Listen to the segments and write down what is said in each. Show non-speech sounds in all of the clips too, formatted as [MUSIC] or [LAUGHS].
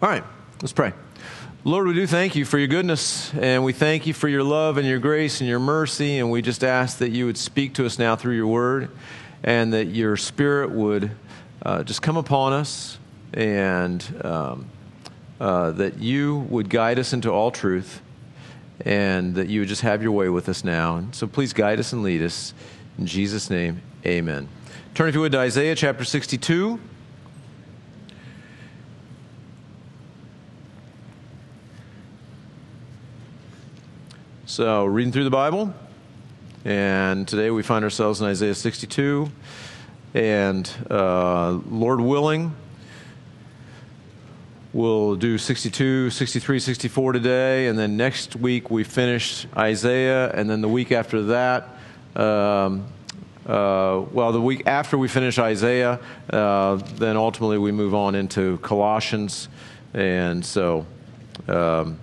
All right, let's pray. Lord, we do thank you for your goodness, and we thank you for your love and your grace and your mercy, and we just ask that you would speak to us now through your word, and that your spirit would uh, just come upon us, and um, uh, that you would guide us into all truth, and that you would just have your way with us now. And so please guide us and lead us. In Jesus' name, amen. Turn, if you would, to Isaiah chapter 62. So, reading through the Bible, and today we find ourselves in Isaiah 62. And uh, Lord willing, we'll do 62, 63, 64 today, and then next week we finish Isaiah, and then the week after that, um, uh, well, the week after we finish Isaiah, uh, then ultimately we move on into Colossians. And so. Um,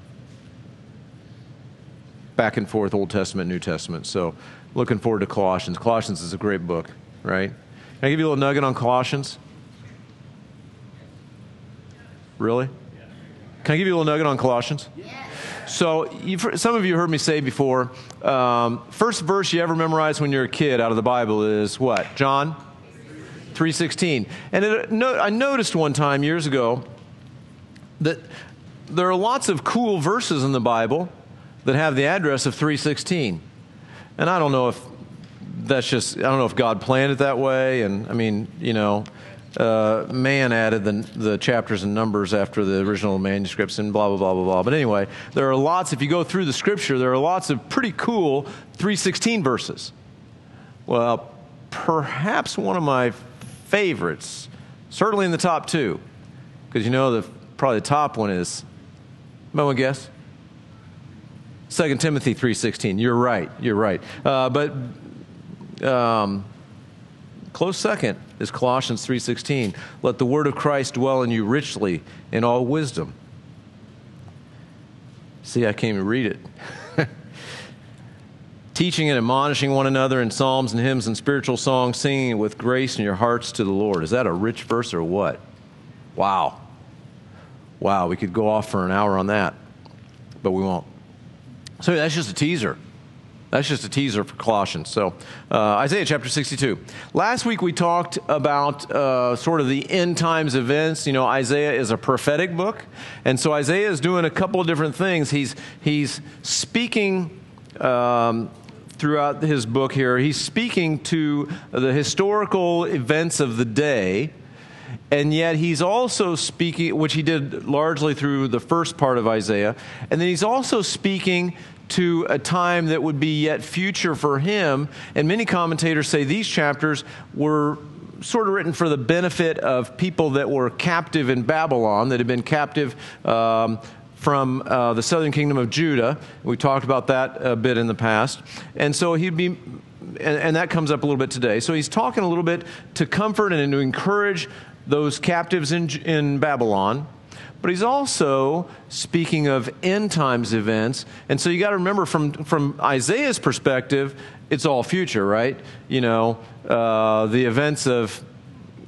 back and forth Old Testament, New Testament. So looking forward to Colossians. Colossians is a great book, right? Can I give you a little nugget on Colossians? Really? Can I give you a little nugget on Colossians? So, some of you heard me say before, um, first verse you ever memorized when you're a kid out of the Bible is what? John 3:16. And it, no, I noticed one time years ago that there are lots of cool verses in the Bible that have the address of 316. And I don't know if that's just, I don't know if God planned it that way. And I mean, you know, uh, man added the, the chapters and numbers after the original manuscripts and blah, blah, blah, blah, blah. But anyway, there are lots, if you go through the scripture, there are lots of pretty cool 316 verses. Well, perhaps one of my favorites, certainly in the top two, because you know the probably the top one is, anyone guess? 2 Timothy 3.16. You're right. You're right. Uh, but um, close second is Colossians 3.16. Let the word of Christ dwell in you richly in all wisdom. See, I can't even read it. [LAUGHS] Teaching and admonishing one another in psalms and hymns and spiritual songs, singing with grace in your hearts to the Lord. Is that a rich verse or what? Wow. Wow, we could go off for an hour on that, but we won't. So that's just a teaser. That's just a teaser for Colossians. So, uh, Isaiah chapter 62. Last week we talked about uh, sort of the end times events. You know, Isaiah is a prophetic book. And so Isaiah is doing a couple of different things. He's, he's speaking. Um, throughout his book here, he's speaking to the historical events of the day, and yet he's also speaking, which he did largely through the first part of Isaiah, and then he's also speaking to a time that would be yet future for him. And many commentators say these chapters were sort of written for the benefit of people that were captive in Babylon, that had been captive. Um, from uh, the southern kingdom of Judah. We talked about that a bit in the past. And so he'd be, and, and that comes up a little bit today. So he's talking a little bit to comfort and to encourage those captives in, in Babylon. But he's also speaking of end times events. And so you got to remember from, from Isaiah's perspective, it's all future, right? You know, uh, the events of,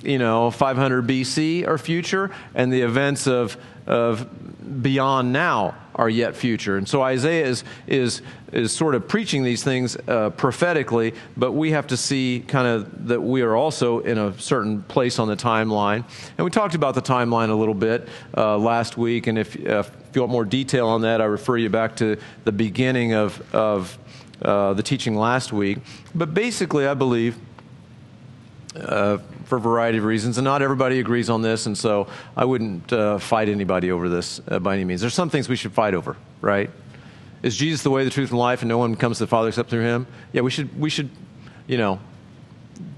you know, 500 BC are future, and the events of, of beyond now are yet future. And so Isaiah is, is, is sort of preaching these things uh, prophetically, but we have to see kind of that we are also in a certain place on the timeline. And we talked about the timeline a little bit uh, last week, and if, uh, if you want more detail on that, I refer you back to the beginning of, of uh, the teaching last week. But basically, I believe. For a variety of reasons, and not everybody agrees on this, and so I wouldn't uh, fight anybody over this uh, by any means. There's some things we should fight over, right? Is Jesus the way, the truth, and life, and no one comes to the Father except through Him? Yeah, we should, we should, you know,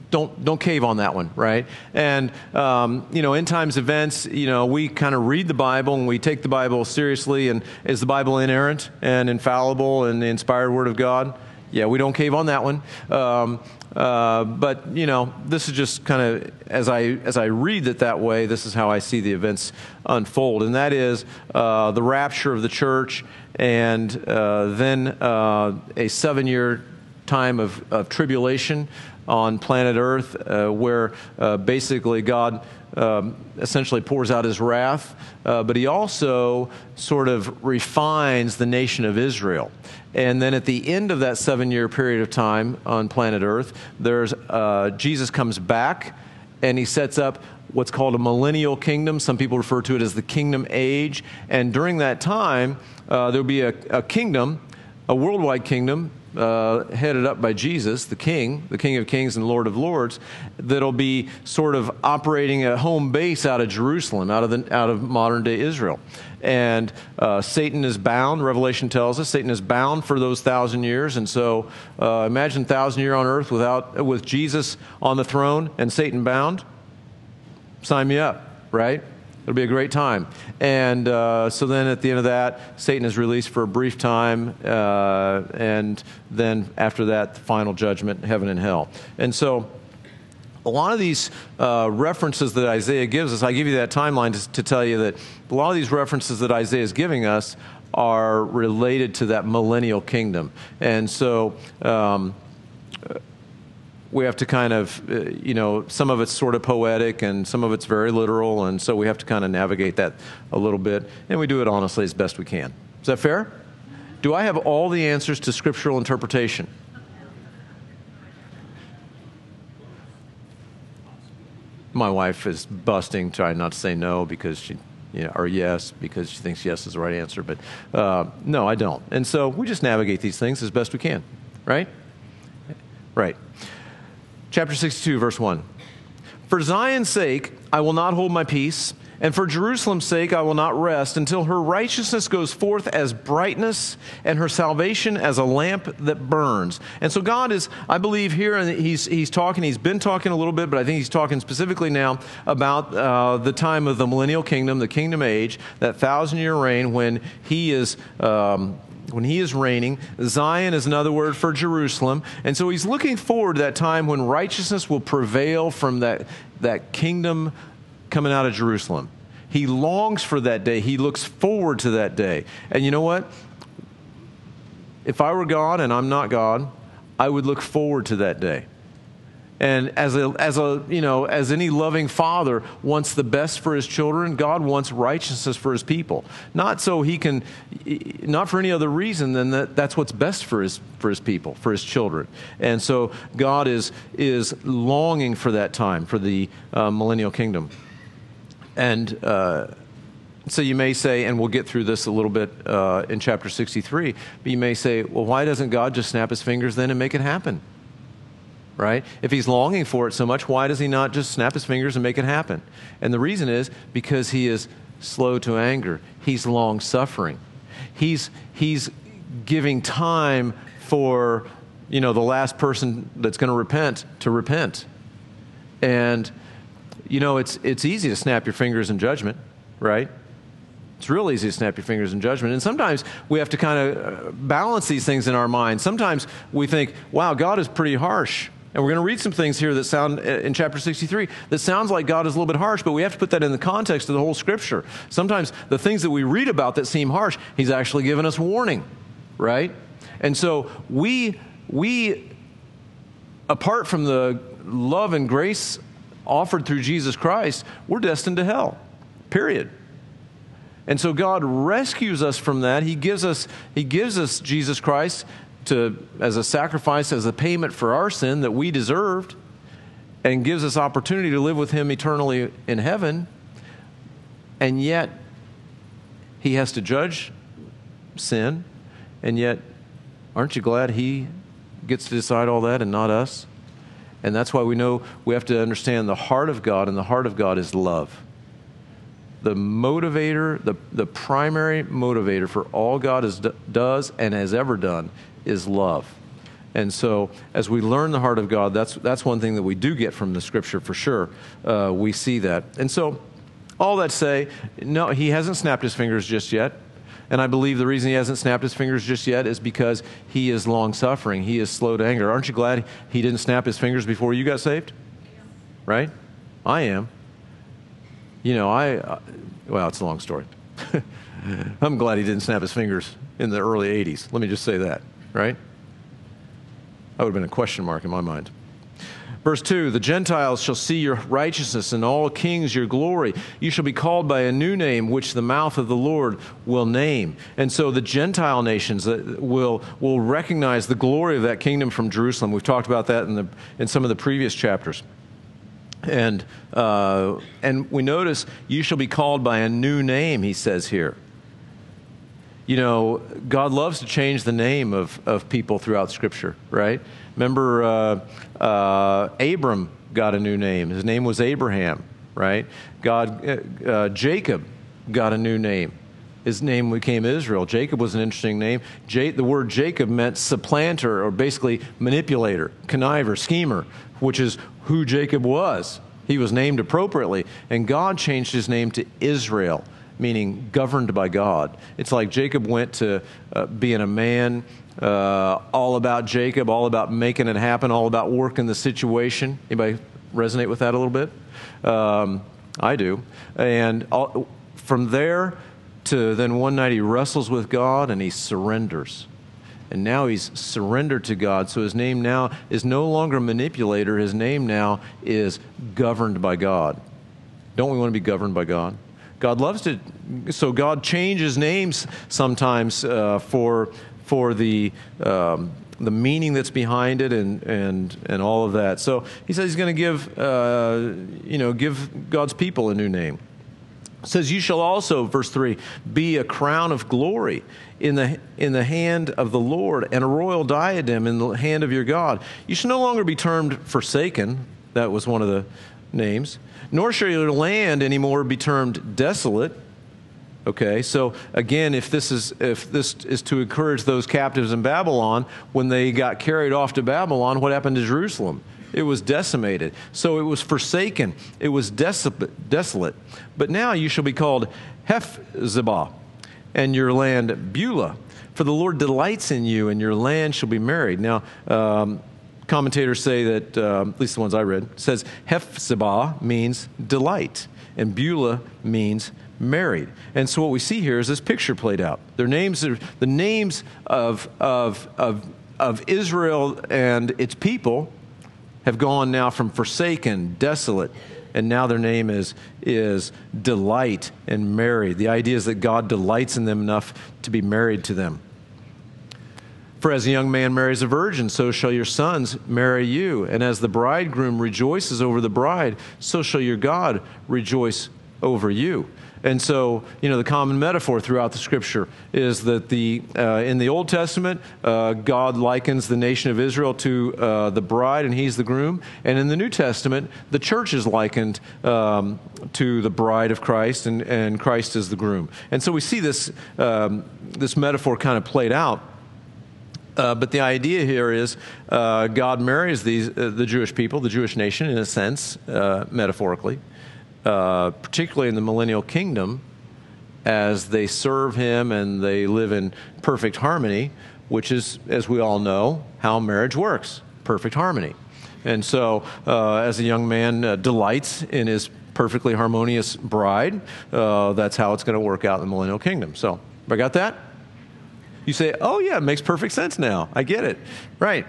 don't don't cave on that one, right? And um, you know, end times events, you know, we kind of read the Bible and we take the Bible seriously. And is the Bible inerrant and infallible and the inspired Word of God? Yeah, we don't cave on that one. Um, uh, but you know, this is just kind of as I as I read it that way. This is how I see the events unfold, and that is uh, the rapture of the church, and uh, then uh, a seven-year time of, of tribulation on planet Earth, uh, where basically God um, essentially pours out his wrath, but he also sort of refines the nation of Israel. And then at the end of that seven year period of time on planet Earth, there's, uh, Jesus comes back and he sets up what's called a millennial kingdom. Some people refer to it as the kingdom age. And during that time, uh, there'll be a, a kingdom, a worldwide kingdom uh, headed up by Jesus, the King, the King of Kings and Lord of Lords, that'll be sort of operating a home base out of Jerusalem, out of, the, out of modern day Israel. And uh, Satan is bound, Revelation tells us, Satan is bound for those thousand years. And so uh, imagine thousand year on earth without, with Jesus on the throne and Satan bound. Sign me up, right? It'll be a great time. And uh, so then at the end of that, Satan is released for a brief time. Uh, and then after that, the final judgment, heaven and hell. And so a lot of these uh, references that Isaiah gives us, I give you that timeline to, to, tell you that a lot of these references that Isaiah is giving us are related to that millennial kingdom. And so um, we have to kind of, uh, you know, some of it's sort of poetic and some of it's very literal, and so we have to kind of navigate that a little bit, and we do it honestly as best we can. Is that fair? Do I have all the answers to scriptural interpretation? My wife is busting, trying not to say no because she, you know, or yes because she thinks yes is the right answer. But uh, no, I don't. And so we just navigate these things as best we can, right? Right. Chapter 62, verse 1. For Zion's sake, I will not hold my peace, and for Jerusalem's sake, I will not rest until her righteousness goes forth as brightness and her salvation as a lamp that burns. And so, God is, I believe, here, and he's, he's talking, he's been talking a little bit, but I think he's talking specifically now about uh, the time of the millennial kingdom, the kingdom age, that thousand year reign when he is. Um, when he is reigning. Zion is another word for Jerusalem. And so he's looking forward to that time when righteousness will prevail from that, that kingdom coming out of Jerusalem. He longs for that day. He looks forward to that day. And you know what? If I were God and I'm not God, I would look forward to that day. And as a, as a, you know, as any loving father wants the best for his children, God wants righteousness for his people. Not so he can, not for any other reason than that that's what's best for his, for his people, for his children. And so God is, is longing for that time, for the uh, millennial kingdom. And, uh, so you may say, and we'll get through this a little bit uh, in chapter 63, but you may say, well, why doesn't God just snap his fingers then and make it happen? Right? If he's longing for it so much, why does he not just snap his fingers and make it happen? And the reason is because he is slow to anger. He's long suffering. He's, he's giving time for, you know, the last person that's going to repent to repent. And, you know, it's, it's easy to snap your fingers in judgment, right? It's real easy to snap your fingers in judgment. And sometimes we have to kind of balance these things in our mind. Sometimes we think, wow, God is pretty harsh. And we're going to read some things here that sound uh, in chapter 63 that sounds like God is a little bit harsh, but we have to put that in the context of the whole scripture. Sometimes the things that we read about that seem harsh, he's actually given us warning, right? And so we we apart from the love and grace offered through Jesus Christ, we're destined to hell. Period. And so God rescues us from that. He gives us he gives us Jesus Christ to, as a sacrifice, as a payment for our sin that we deserved, and gives us opportunity to live with Him eternally in heaven. And yet, He has to judge sin. And yet, aren't you glad He gets to decide all that and not us? And that's why we know we have to understand the heart of God, and the heart of God is love. The motivator, the, the primary motivator for all God is, does and has ever done is love. And so, as we learn the heart of God, that's, that's one thing that we do get from the scripture for sure. Uh, we see that. And so, all that say, no, he hasn't snapped his fingers just yet. And I believe the reason he hasn't snapped his fingers just yet is because he is long suffering. He is slow to anger. Aren't you glad he didn't snap his fingers before you got saved? Right? I am. You know, I, uh, well, it's a long story. [LAUGHS] I'm glad he didn't snap his fingers in the early 80s. Let me just say that right? That would have been a question mark in my mind. Verse 2 The Gentiles shall see your righteousness, and all kings your glory. You shall be called by a new name, which the mouth of the Lord will name. And so the Gentile nations will, will recognize the glory of that kingdom from Jerusalem. We've talked about that in, the, in some of the previous chapters. And, uh, and we notice, you shall be called by a new name, he says here. You know, God loves to change the name of, of people throughout Scripture, right? Remember, uh, uh, Abram got a new name. His name was Abraham, right? God, uh, uh, Jacob got a new name. His name became Israel. Jacob was an interesting name. J- the word Jacob meant supplanter, or basically manipulator, conniver, schemer, which is who Jacob was. He was named appropriately, and God changed his name to Israel meaning governed by God. It's like Jacob went to uh, being a man uh, all about Jacob, all about making it happen, all about working the situation. Anybody resonate with that a little bit? Um, I do. And all, from there to then one night he wrestles with God and he surrenders. And now he's surrendered to God. So his name now is no longer manipulator. His name now is governed by God. Don't we want to be governed by God? God loves to, so God changes names sometimes uh, for for the um, the meaning that's behind it and and and all of that. So he says he's going to give uh, you know give God's people a new name. It says you shall also verse 3 be a crown of glory in the in the hand of the Lord and a royal diadem in the hand of your God. You shall no longer be termed forsaken. That was one of the names. Nor shall your land anymore be termed desolate Okay, so again, if this is if this is to encourage those captives in Babylon, when they got carried off to Babylon, what happened to Jerusalem? It was decimated. So it was forsaken. It was desolate. But now you shall be called Hephzibah, and your land Beulah. For the Lord delights in you, and your land shall be married. Now, um, commentators say that, uh, at least the ones I read, says Hephzibah means delight, and Beulah means married. And so what we see here is this picture played out. Their names are the names of, of, of, of Israel and its people have gone now from forsaken, desolate, and now their name is, is delight and married. The idea is that God delights in them enough to be married to them. For as a young man marries a virgin, so shall your sons marry you. And as the bridegroom rejoices over the bride, so shall your God rejoice over you. And so, you know, the common metaphor throughout the scripture is that the, uh, in the Old Testament, uh, God likens the nation of Israel to uh, the bride and he's the groom. And in the New Testament, the church is likened um, to the bride of Christ and, and Christ is the groom. And so we see this, um, this metaphor kind of played out. Uh, but the idea here is uh, God marries these, uh, the Jewish people, the Jewish nation, in a sense, uh, metaphorically, uh, particularly in the millennial kingdom, as they serve Him and they live in perfect harmony, which is, as we all know, how marriage works perfect harmony. And so, uh, as a young man delights in his perfectly harmonious bride, that's how it's going to work out in the millennial kingdom. So, I got that? You say, oh, yeah, it makes perfect sense now. I get it. Right.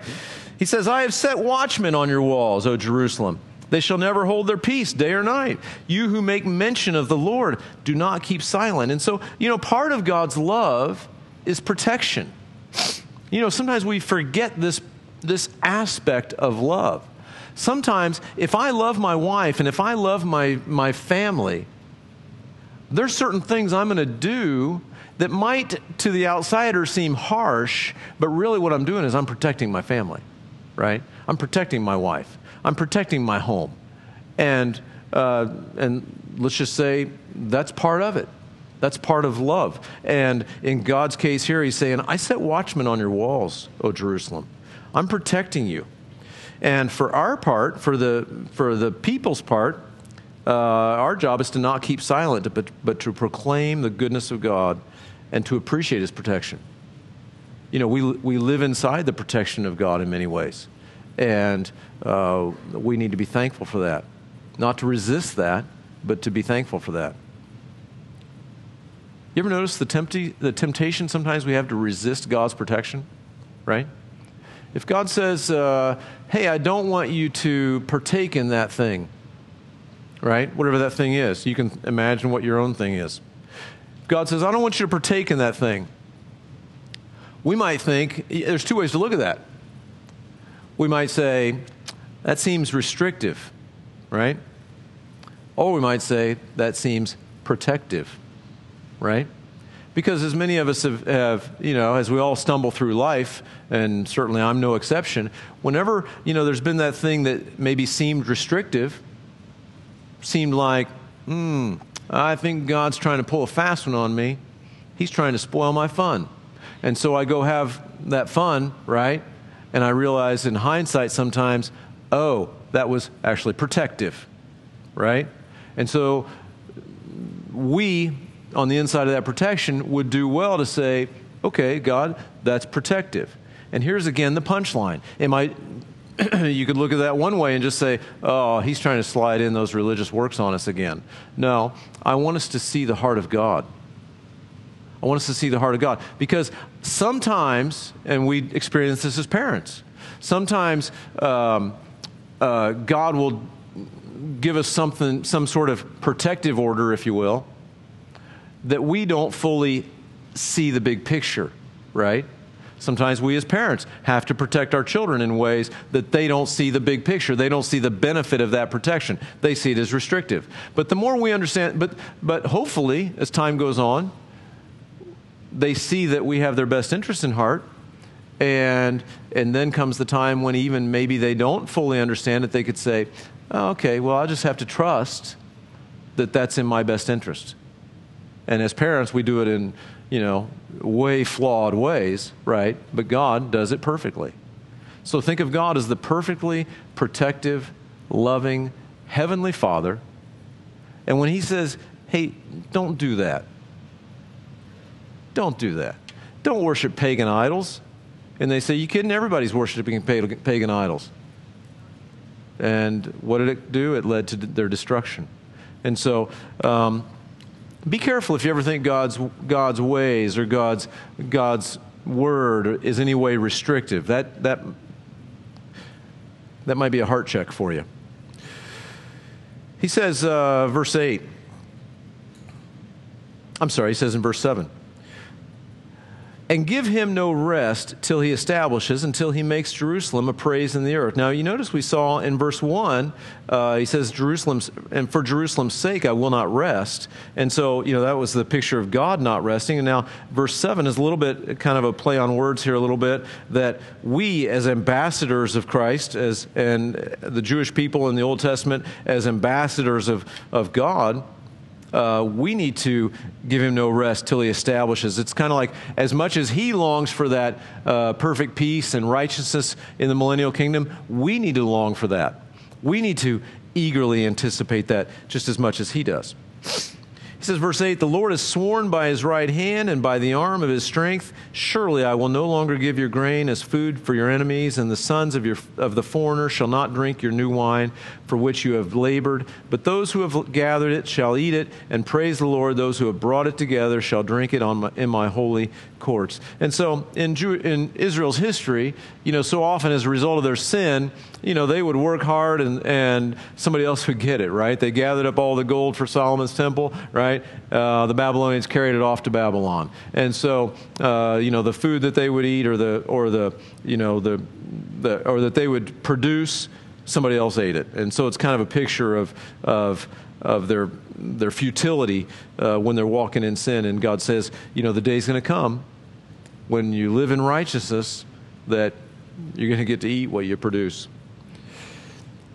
He says, I have set watchmen on your walls, O Jerusalem. They shall never hold their peace day or night. You who make mention of the Lord, do not keep silent. And so, you know, part of God's love is protection. You know, sometimes we forget this, this aspect of love. Sometimes, if I love my wife and if I love my, my family, there's certain things I'm going to do that might, to the outsider, seem harsh, but really what I'm doing is I'm protecting my family, right? I'm protecting my wife. I'm protecting my home. And, uh, and let's just say that's part of it. That's part of love. And in God's case here, he's saying, I set watchmen on your walls, O Jerusalem. I'm protecting you. And for our part, for the, for the people's part, uh, our job is to not keep silent, but, but to proclaim the goodness of God and to appreciate his protection. You know, we, we live inside the protection of God in many ways. And uh, we need to be thankful for that. Not to resist that, but to be thankful for that. You ever notice the, tempti- the temptation sometimes we have to resist God's protection? Right? If God says, uh, hey, I don't want you to partake in that thing, right? Whatever that thing is, you can imagine what your own thing is. God says, I don't want you to partake in that thing. We might think, there's two ways to look at that. We might say, that seems restrictive, right? Or we might say, that seems protective, right? Because as many of us have, have, you know, as we all stumble through life, and certainly I'm no exception, whenever, you know, there's been that thing that maybe seemed restrictive, seemed like, hmm, I think God's trying to pull a fast one on me. He's trying to spoil my fun. And so I go have that fun, right? And I realize in hindsight sometimes, oh, that was actually protective, right? And so we, on the inside of that protection, would do well to say, okay, God, that's protective. And here's again the punchline. Am I, [CLEARS THROAT] you could look at that one way and just say, oh, he's trying to slide in those religious works on us again. No, I want us to see the heart of God. I want us to see the heart of God. Because sometimes, and we experience this as parents, sometimes um, uh, God will give us something, some sort of protective order, if you will, that we don't fully see the big picture, right? Sometimes we as parents have to protect our children in ways that they don't see the big picture. They don't see the benefit of that protection. They see it as restrictive. But the more we understand, but, but hopefully, as time goes on, they see that we have their best interest in heart. And, and then comes the time when even maybe they don't fully understand it, they could say, oh, okay, well, I'll just have to trust that that's in my best interest. And as parents, we do it in, you know, way flawed ways, right? But God does it perfectly. So think of God as the perfectly protective, loving, heavenly Father. And when He says, hey, don't do that, don't do that. Don't worship pagan idols. And they say, You kidding? Everybody's worshiping pagan idols. And what did it do? It led to their destruction. And so, um, be careful if you ever think God's, God's ways or God's, God's word is any way restrictive. That, that, that might be a heart check for you. He says, uh, verse 8. I'm sorry, he says in verse 7 and give him no rest till he establishes, until he makes Jerusalem a praise in the earth. Now, you notice we saw in verse 1, uh, he says, Jerusalem's, and for Jerusalem's sake I will not rest. And so, you know, that was the picture of God not resting. And now, verse 7 is a little bit kind of a play on words here, a little bit, that we as ambassadors of Christ, as, and the Jewish people in the Old Testament as ambassadors of, of God, uh, we need to give him no rest till he establishes. It's kind of like as much as he longs for that uh, perfect peace and righteousness in the millennial kingdom, we need to long for that. We need to eagerly anticipate that just as much as he does. He says, verse 8, The Lord has sworn by his right hand and by the arm of his strength, surely I will no longer give your grain as food for your enemies, and the sons of, your, of the foreigner shall not drink your new wine for which you have labored. But those who have gathered it shall eat it and praise the Lord. Those who have brought it together shall drink it my, in my holy courts. And so in, Jew, in Israel's history, you know, so often as a result of their sin, you know, they would work hard and, and somebody else would get it, right? They gathered up all the gold for Solomon's temple, right? Uh, the Babylonians carried it off to Babylon. And so, uh, you know, the food that they would eat or the, or the, you know, the, the, or that they would produce, somebody else ate it. And so it's kind of a picture of, of, of their, their futility uh, when they're walking in sin. And God says, you know, the day's going to come when you live in righteousness that you're going to get to eat what you produce.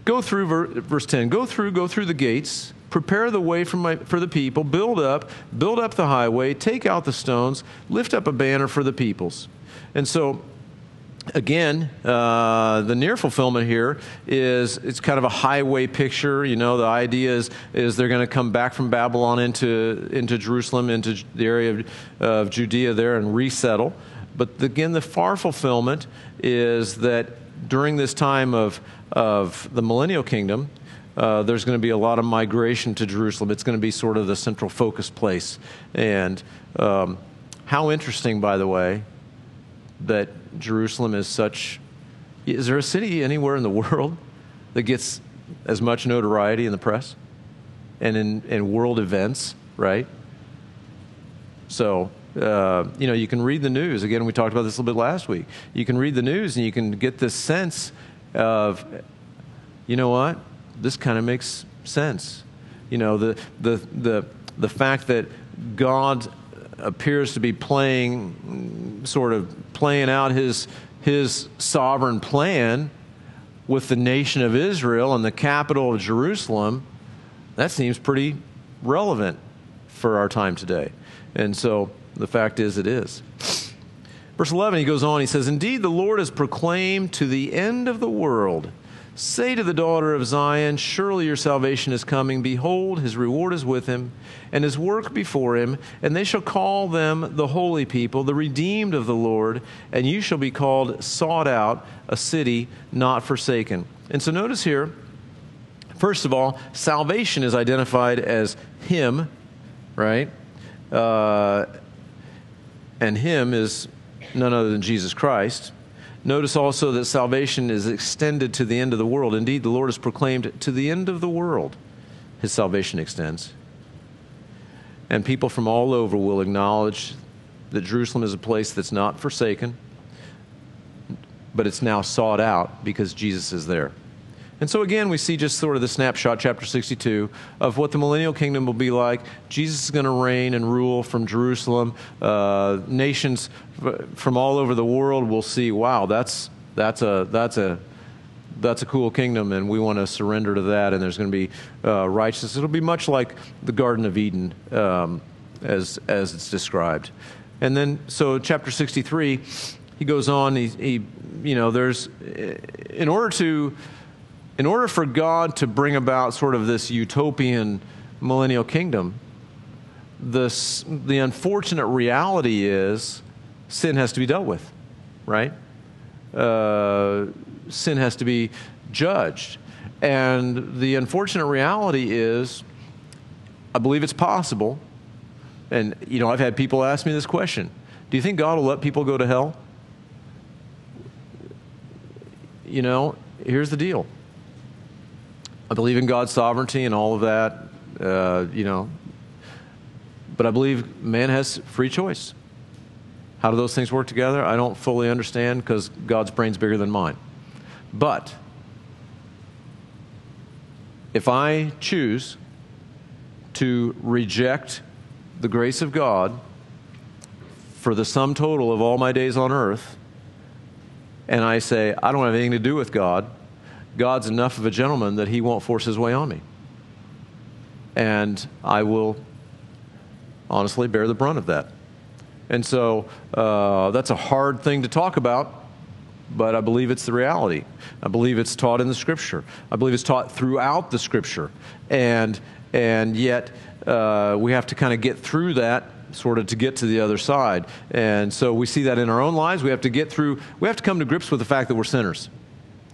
Go through verse 10. Go through, go through the gates, prepare the way for, my, for the people, build up, build up the highway, take out the stones, lift up a banner for the peoples. And so, again, uh, the near fulfillment here is it's kind of a highway picture. You know, the idea is, is they're going to come back from Babylon into, into Jerusalem, into the area of, of Judea there and resettle. But again, the far fulfillment is that during this time of, of the millennial kingdom, uh, there's going to be a lot of migration to Jerusalem. It's going to be sort of the central focus place. And um, how interesting, by the way, that Jerusalem is such Is there a city anywhere in the world that gets as much notoriety in the press and in, in world events, right? So, uh, you know, you can read the news. Again, we talked about this a little bit last week. You can read the news and you can get this sense of, you know what, this kind of makes sense. You know, the, the, the, the fact that God appears to be playing, sort of playing out his, his sovereign plan with the nation of Israel and the capital of Jerusalem, that seems pretty relevant for our time today. And so the fact is, it is. Verse 11, he goes on, he says, Indeed, the Lord has proclaimed to the end of the world Say to the daughter of Zion, Surely your salvation is coming. Behold, his reward is with him, and his work before him. And they shall call them the holy people, the redeemed of the Lord, and you shall be called sought out, a city not forsaken. And so notice here, first of all, salvation is identified as him, right? Uh, and him is none other than Jesus Christ. Notice also that salvation is extended to the end of the world. Indeed, the Lord has proclaimed to the end of the world, his salvation extends. And people from all over will acknowledge that Jerusalem is a place that's not forsaken, but it's now sought out because Jesus is there. And so again, we see just sort of the snapshot, chapter 62, of what the millennial kingdom will be like. Jesus is going to reign and rule from Jerusalem. Uh, nations from all over the world will see, wow, that's, that's, a, that's, a, that's a cool kingdom, and we want to surrender to that, and there's going to be uh, righteousness. It'll be much like the Garden of Eden um, as, as it's described. And then, so chapter 63, he goes on, he, he you know, there's, in order to in order for God to bring about sort of this utopian millennial kingdom, this, the unfortunate reality is sin has to be dealt with, right? Uh, sin has to be judged. And the unfortunate reality is, I believe it's possible. And, you know, I've had people ask me this question Do you think God will let people go to hell? You know, here's the deal I believe in God's sovereignty and all of that, uh, you know. But I believe man has free choice. How do those things work together? I don't fully understand because God's brain's bigger than mine. But if I choose to reject the grace of God for the sum total of all my days on earth, and I say, I don't have anything to do with God, God's enough of a gentleman that he won't force his way on me. And I will honestly bear the brunt of that. And so uh, that's a hard thing to talk about, but I believe it's the reality. I believe it's taught in the scripture. I believe it's taught throughout the scripture. And, and yet uh, we have to kind of get through that sort of to get to the other side. And so we see that in our own lives. We have to get through, we have to come to grips with the fact that we're sinners.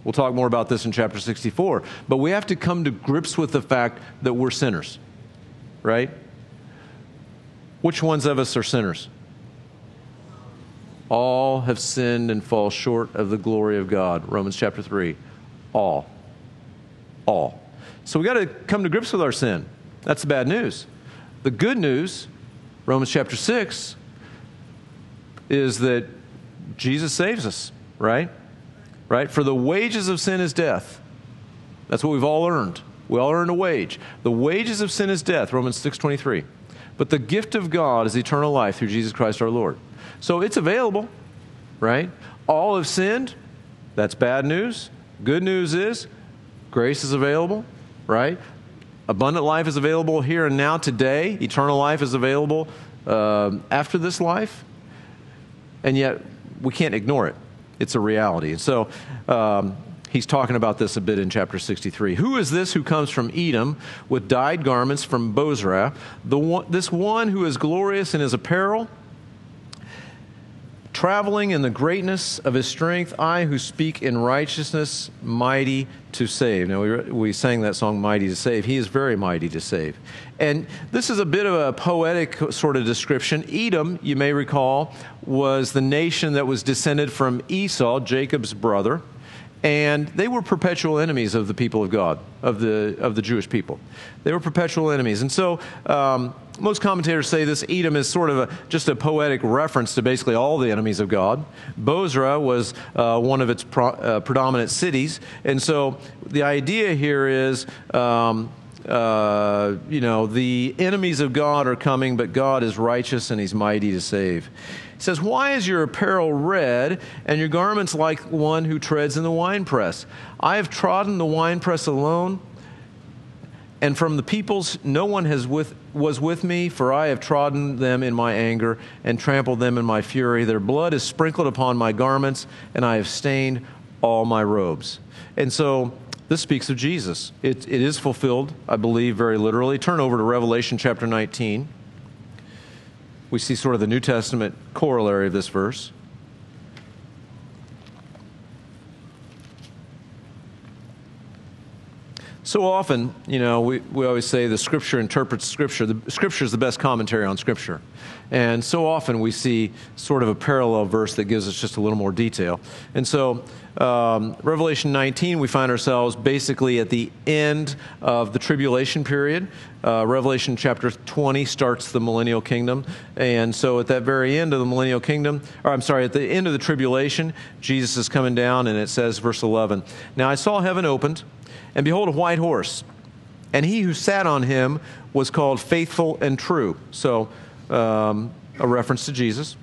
We'll talk more about this in chapter 64. But we have to come to grips with the fact that we're sinners, right? Which ones of us are sinners? All have sinned and fall short of the glory of God. Romans chapter 3. All. All. So we got to come to grips with our sin. That's the bad news. The good news, Romans chapter 6, is that Jesus saves us, right? Right? For the wages of sin is death. That's what we've all earned. We all earned a wage. The wages of sin is death, Romans 6:23. But the gift of God is eternal life through Jesus Christ our Lord. So it's available, right? All have sinned. That's bad news. Good news is grace is available, right? Abundant life is available here and now today. Eternal life is available uh, after this life. And yet we can't ignore it. It's a reality. So um, he's talking about this a bit in chapter 63. Who is this who comes from Edom with dyed garments from Bozrah? The one, this one who is glorious in his apparel? traveling in the greatness of his strength, I who speak in righteousness, mighty to save. Now, we, we sang that song, Mighty to Save. He is very mighty to save. And this is a bit of a poetic sort of description. Edom, you may recall, was the nation that was descended from Esau, Jacob's brother. and they were perpetual enemies of the people of God, of the, of the Jewish people. They were perpetual enemies. And so um, most commentators say this Edom is sort of a, just a poetic reference to basically all the enemies of God. Bozrah was uh, one of its pro, uh, predominant cities. And so the idea here is. Um, uh, you know, the enemies of God are coming, but God is righteous and he's mighty to save. Says, Why is your apparel red and your garments like one who treads in the winepress? I have trodden the winepress alone, and from the peoples no one has with, was with me, for I have trodden them in my anger and trampled them in my fury. Their blood is sprinkled upon my garments, and I have stained all my robes. And so this speaks of Jesus. It, it is fulfilled, I believe, very literally. Turn over to Revelation chapter 19 we see sort of the New Testament corollary of this verse. So often, you know, we, we always say the scripture interprets scripture. The scripture is the best commentary on scripture. And so often we see sort of a parallel verse that gives us just a little more detail. And so, um, Revelation 19, we find ourselves basically at the end of the tribulation period. Uh, Revelation chapter 20 starts the millennial kingdom. And so, at that very end of the millennial kingdom, or I'm sorry, at the end of the tribulation, Jesus is coming down, and it says, verse 11 Now I saw heaven opened, and behold, a white horse. And he who sat on him was called faithful and true. So, um, a reference to Jesus.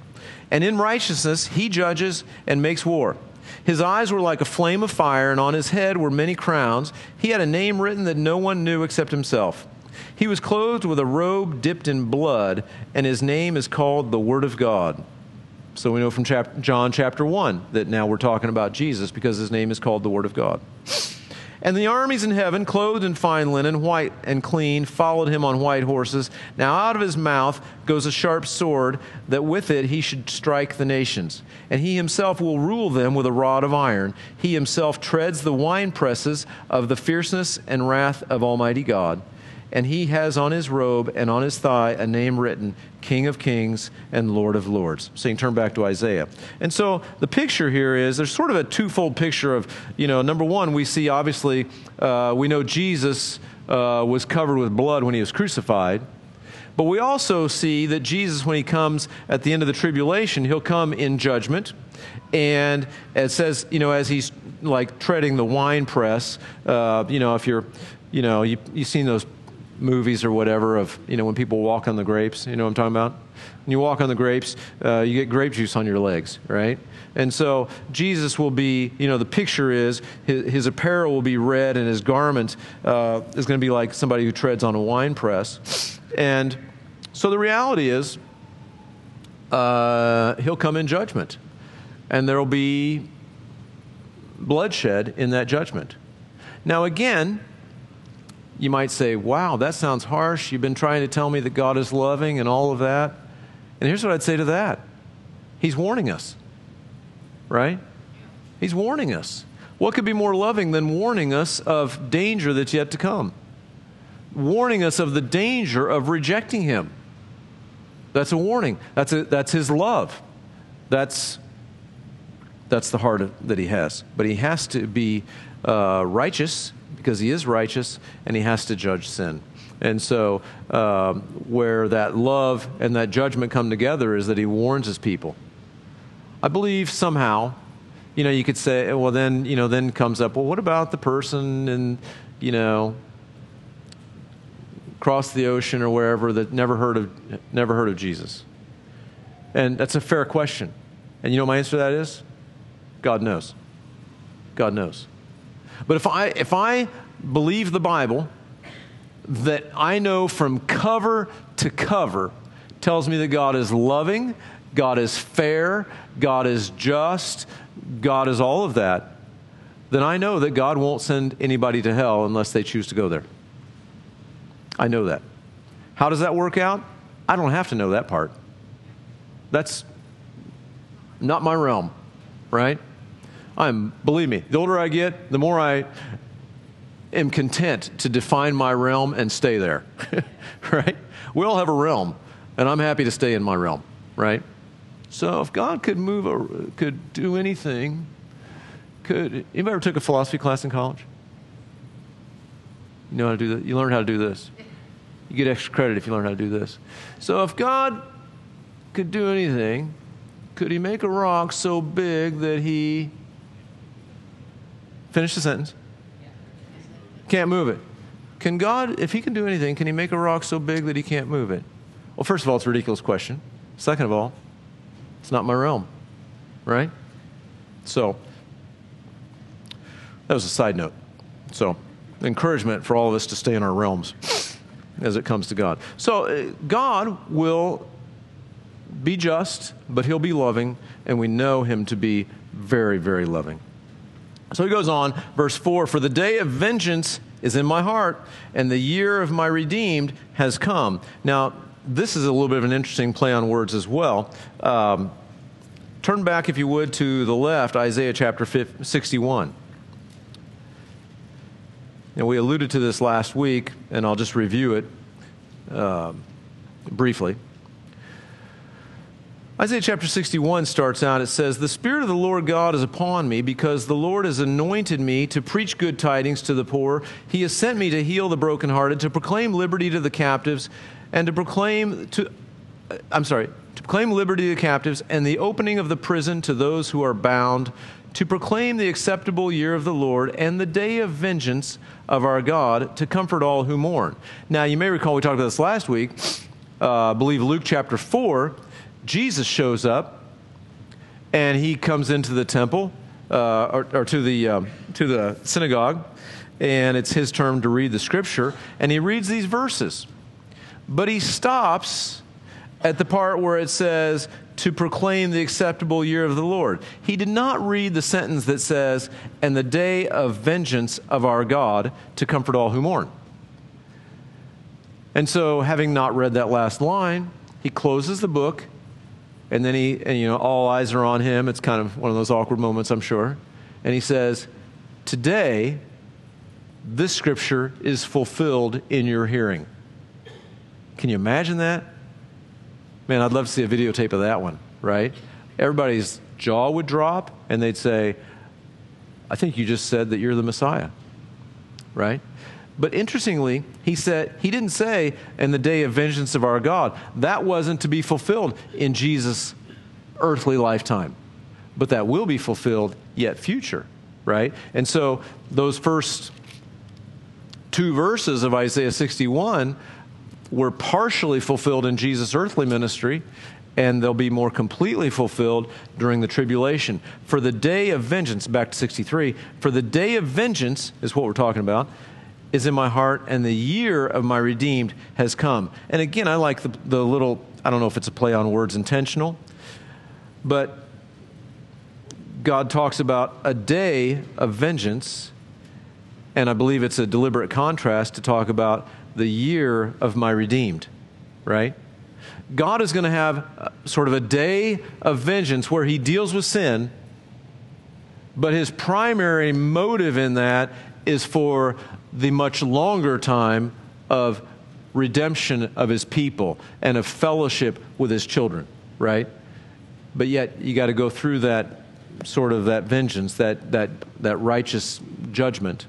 And in righteousness he judges and makes war. His eyes were like a flame of fire, and on his head were many crowns. He had a name written that no one knew except himself. He was clothed with a robe dipped in blood, and his name is called the Word of God. So we know from chapter, John chapter 1 that now we're talking about Jesus because his name is called the Word of God. And the armies in heaven, clothed in fine linen, white and clean, followed him on white horses. Now out of his mouth goes a sharp sword, that with it he should strike the nations. And he himself will rule them with a rod of iron. He himself treads the winepresses of the fierceness and wrath of Almighty God and he has on his robe and on his thigh a name written King of Kings and Lord of Lords. So you can turn back to Isaiah. And so the picture here is there's sort of a twofold picture of, you know, number one, we see obviously, uh, we know Jesus uh, was covered with blood when he was crucified. But we also see that Jesus, when he comes at the end of the tribulation, he'll come in judgment. And it says, you know, as he's like treading the wine press, uh, you know, if you're, you know, you, you've seen those movies or whatever of you know when people walk on the grapes you know what i'm talking about? When you walk on the grapes uh, you get grape juice on your legs right? And so jesus will be you know the picture is his, his apparel will be red and his garment uh, is going to be like somebody who treads on a wine press. And so the reality is uh, he'll come in judgment. And there will be bloodshed in that judgment. Now again you might say, Wow, that sounds harsh. You've been trying to tell me that God is loving and all of that. And here's what I'd say to that He's warning us, right? He's warning us. What could be more loving than warning us of danger that's yet to come? Warning us of the danger of rejecting Him. That's a warning. That's, a, that's His love. That's, that's the heart of, that He has. But He has to be uh, righteous because he is righteous and he has to judge sin. And so, um, where that love and that judgment come together is that he warns his people. I believe somehow, you know, you could say, well, then, you know, then comes up, well, what about the person and, you know, across the ocean or wherever that never heard of, never heard of Jesus? And that's a fair question. And you know my answer to that is? God knows. God knows. But if I, if I believe the Bible, that I know from cover to cover tells me that God is loving, God is fair, God is just, God is all of that, then I know that God won't send anybody to hell unless they choose to go there. I know that. How does that work out? I don't have to know that part. That's not my realm, right? I'm, believe me, the older I get, the more I am content to define my realm and stay there, [LAUGHS] right? We all have a realm, and I'm happy to stay in my realm, right? So if God could move, a, could do anything, could anybody ever took a philosophy class in college? You know how to do that? You learn how to do this. You get extra credit if you learn how to do this. So if God could do anything, could he make a rock so big that he finish the sentence? Can't move it. Can God, if he can do anything, can he make a rock so big that he can't move it? Well, first of all, it's a ridiculous question. Second of all, it's not my realm, right? So, that was a side note. So, encouragement for all of us to stay in our realms as it comes to God. So, uh, God will be just, but he'll be loving, and we know him to be very, very loving. So he goes on, verse 4 For the day of vengeance is in my heart, and the year of my redeemed has come. Now, this is a little bit of an interesting play on words as well. Um, turn back, if you would, to the left, Isaiah chapter 61. And we alluded to this last week, and I'll just review it uh, briefly. Isaiah chapter 61 starts out, it says, The Spirit of the Lord God is upon me because the Lord has anointed me to preach good tidings to the poor. He has sent me to heal the brokenhearted, to proclaim liberty to the captives, and to proclaim to, I'm sorry, to proclaim liberty to captives and the opening of the prison to those who are bound, to proclaim the acceptable year of the Lord and the day of vengeance of our God, to comfort all who mourn. Now, you may recall we talked about this last week. Uh, I believe Luke chapter 4 Jesus shows up and he comes into the temple uh, or, or, to the um, to the synagogue, and it's his turn to read the scripture, and he reads these verses, but he stops at the part where it says to proclaim the acceptable year of the Lord. He did not read the sentence that says, and the day of vengeance of our God to comfort all who mourn. And so, having not read that last line, he closes the book and then he, and, you know, all eyes are on him. It's kind of one of those awkward moments, I'm sure. And he says, Today, this scripture is fulfilled in your hearing. Can you imagine that? Man, I'd love to see a videotape of that one, right? Everybody's jaw would drop and they'd say, I think you just said that you're the Messiah, right? But interestingly, he said he didn't say in the day of vengeance of our God. That wasn't to be fulfilled in Jesus' earthly lifetime. But that will be fulfilled yet future, right? And so those first two verses of Isaiah 61 were partially fulfilled in Jesus' earthly ministry, and they'll be more completely fulfilled during the tribulation. For the day of vengeance, back to 63, for the day of vengeance is what we're talking about is in my heart, and the year of my redeemed has come. And again, I like the, the little, I don't know if it's a play on words intentional, but God talks about a day of vengeance, and I believe it's a deliberate contrast to talk about the year of my redeemed, right? God is going to have uh, sort of a day of vengeance where he deals with sin, but his primary motive in that is for the much longer time of redemption of his people and of fellowship with his children, right? But yet you got to go through that sort of that vengeance, that, that, that righteous judgment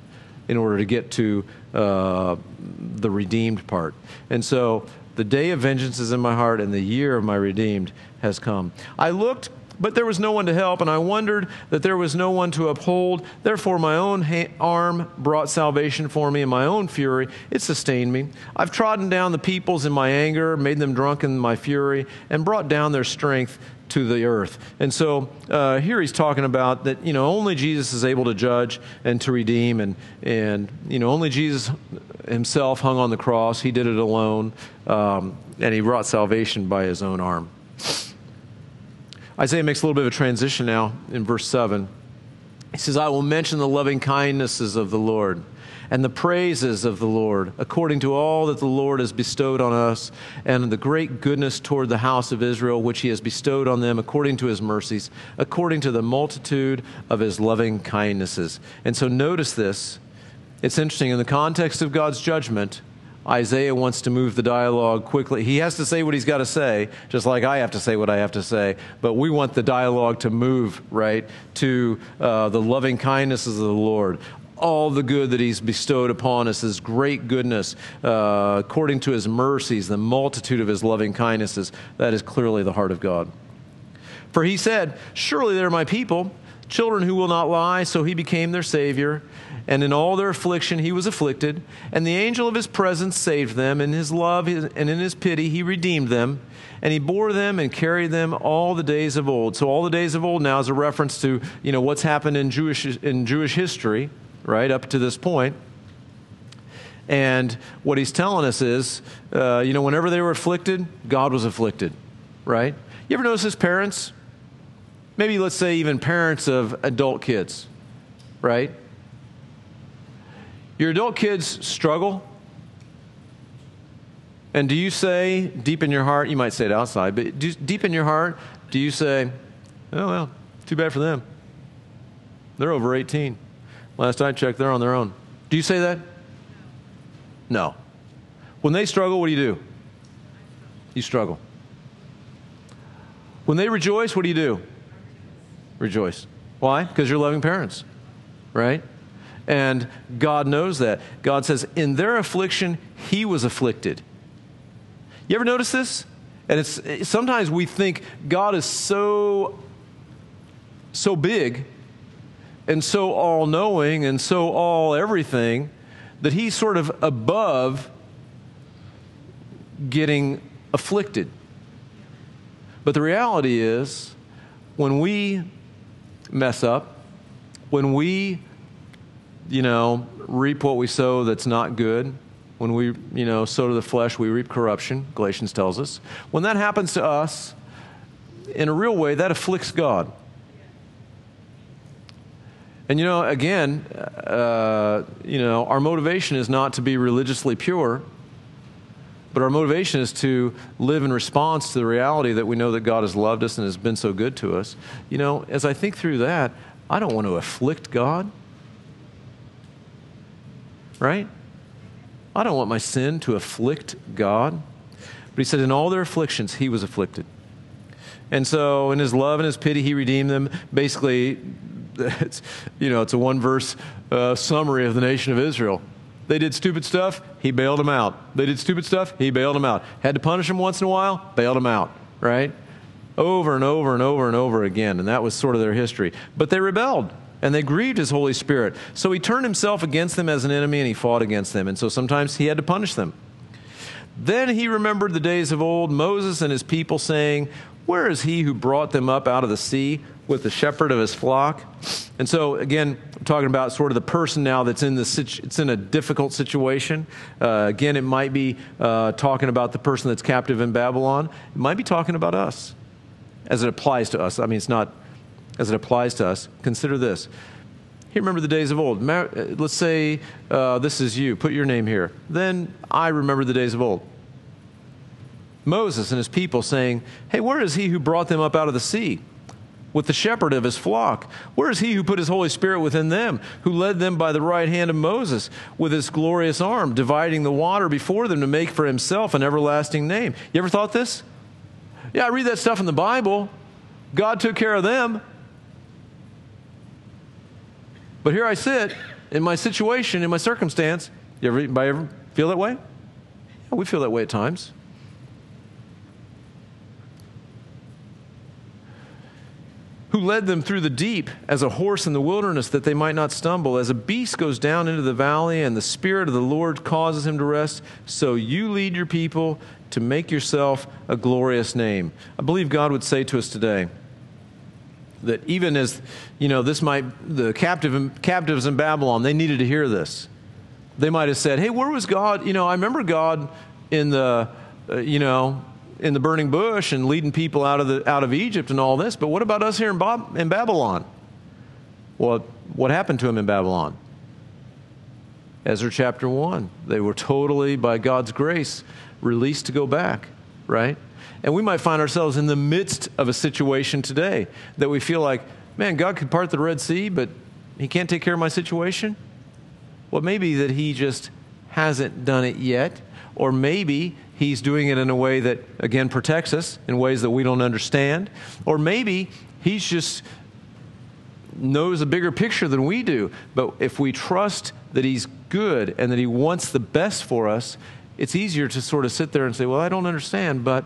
in order to get to uh, the redeemed part. And so the day of vengeance is in my heart and the year of my redeemed has come. I looked but there was no one to help, and I wondered that there was no one to uphold. Therefore, my own ha- arm brought salvation for me, and my own fury, it sustained me. I've trodden down the peoples in my anger, made them drunk in my fury, and brought down their strength to the earth. And so uh, here he's talking about that, you know, only Jesus is able to judge and to redeem, and, and you know, only Jesus himself hung on the cross. He did it alone, um, and he brought salvation by his own arm. Isaiah makes a little bit of a transition now in verse 7. He says, I will mention the loving kindnesses of the Lord and the praises of the Lord, according to all that the Lord has bestowed on us, and the great goodness toward the house of Israel, which he has bestowed on them according to his mercies, according to the multitude of his loving kindnesses. And so notice this. It's interesting. In the context of God's judgment, Isaiah wants to move the dialogue quickly. He has to say what he's got to say, just like I have to say what I have to say. But we want the dialogue to move, right, to uh, the loving kindnesses of the Lord. All the good that he's bestowed upon us, his great goodness, uh, according to his mercies, the multitude of his loving kindnesses. That is clearly the heart of God. For he said, Surely they're my people, children who will not lie. So he became their Savior. And in all their affliction he was afflicted. And the angel of his presence saved them. In his love and in his pity he redeemed them. And he bore them and carried them all the days of old. So all the days of old now is a reference to you know what's happened in Jewish in Jewish history, right up to this point. And what he's telling us is, uh, you know, whenever they were afflicted, God was afflicted, right? You ever notice his parents? maybe let's say even parents of adult kids, right? Your adult kids struggle. And do you say deep in your heart, you might say it outside, but do, deep in your heart, do you say, oh, well, too bad for them? They're over 18. Last I checked, they're on their own. Do you say that? No. When they struggle, what do you do? You struggle. When they rejoice, what do you do? rejoice. Why? Because you're loving parents, right? And God knows that. God says, in their affliction, he was afflicted. You ever notice this? And it's sometimes we think God is so so big and so all knowing and so all everything that he's sort of above getting afflicted. But the reality is when we mess up, when we, you know, reap what we sow that's not good, when we, you know, sow to the flesh, we reap corruption, Galatians tells us. When that happens to us, in a real way, that afflicts God. And you know, again, uh, you know, our motivation is not to be religiously pure, but our motivation is to live in response to the reality that we know that God has loved us and has been so good to us. You know, as I think through that, I don't want to afflict God. Right? I don't want my sin to afflict God. But he said, in all their afflictions, he was afflicted. And so, in his love and his pity, he redeemed them. Basically, [LAUGHS] it's, you know, it's a one verse uh, summary of the nation of Israel. They did stupid stuff, he bailed them out. They did stupid stuff, he bailed them out. Had to punish them once in a while, bailed them out, right? Over and over and over and over again. And that was sort of their history. But they rebelled and they grieved his Holy Spirit. So he turned himself against them as an enemy and he fought against them. And so sometimes he had to punish them. Then he remembered the days of old, Moses and his people saying, Where is he who brought them up out of the sea? with the shepherd of his flock. And so, again, I'm talking about sort of the person now that's in the situ- it's in a difficult situation. Uh, again, it might be uh, talking about the person that's captive in Babylon. It might be talking about us as it applies to us. I mean, it's not as it applies to us. Consider this. Here, remember the days of old. Uh, let's say uh, this is you. Put your name here. Then I remember the days of old. Moses and his people saying, Hey, where is he who brought them up out of the sea? with the shepherd of his flock? Where is he who put his Holy Spirit within them, who led them by the right hand of Moses with his glorious arm, dividing the water before them to make for himself an everlasting name? You ever thought this? Yeah, I read that stuff in the Bible. God took care of them. But here I sit in my situation, in my circumstance. You ever, ever feel that way? Yeah, we feel that way at times. who led them through the deep as a horse in the wilderness that they might not stumble. As a beast goes down into the valley and the Spirit of the Lord causes him to rest, so you lead your people to make yourself a glorious name. I believe God would say to us today that even as, you know, this might, the captive, captives in Babylon, they needed to hear this. They might have said, hey, where was God? You know, I remember God in the, uh, you know, in the burning bush and leading people out of, the, out of Egypt and all this, but what about us here in, Bob, in Babylon? Well, what happened to them in Babylon? Ezra chapter 1. They were totally, by God's grace, released to go back, right? And we might find ourselves in the midst of a situation today that we feel like, man, God could part the Red Sea, but He can't take care of my situation. Well, maybe that He just hasn't done it yet. or maybe he's doing it in a way that, again, protects us in ways that we don't understand, or maybe he's just knows a bigger picture than we do. But if we trust that he's good and that he wants the best for us, it's easier to sort of sit there and say, Well, I don't understand, but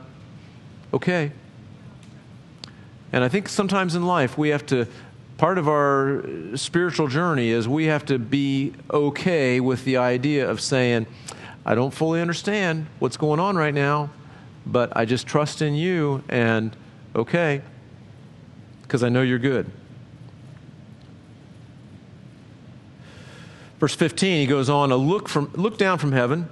okay. And I think sometimes in life we have to, part of our spiritual journey is we have to be okay with the idea of saying, I don't fully understand what's going on right now, but I just trust in you and okay, because I know you're good. Verse 15, he goes on, look, from, look down from heaven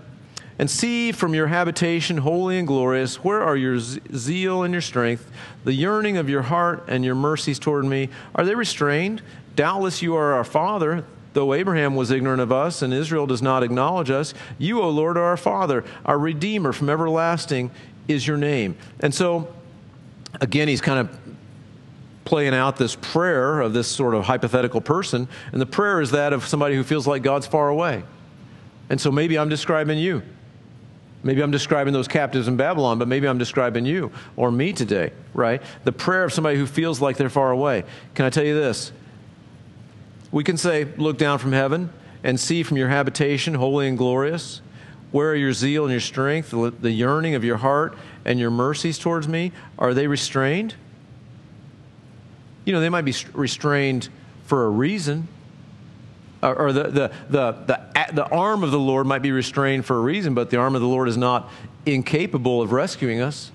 and see from your habitation, holy and glorious, where are your zeal and your strength, the yearning of your heart and your mercies toward me? Are they restrained? Doubtless you are our Father, though Abraham was ignorant of us and Israel does not acknowledge us. You, O Lord, are our Father, our Redeemer from everlasting is your name. And so, again, he's kind of playing out this prayer of this sort of hypothetical person. And the prayer is that of somebody who feels like God's far away. And so maybe I'm describing you. Maybe I'm describing those captives in Babylon, but maybe I'm describing you or me today, right? The prayer of somebody who feels like they're far away. Can I tell you this? We can say, Look down from heaven and see from your habitation, holy and glorious. Where are your zeal and your strength, the yearning of your heart and your mercies towards me? Are they restrained? You know, they might be restrained for a reason or the, the, the, the, arm of the Lord might be restrained for a reason, but the arm of the Lord is not incapable of rescuing us.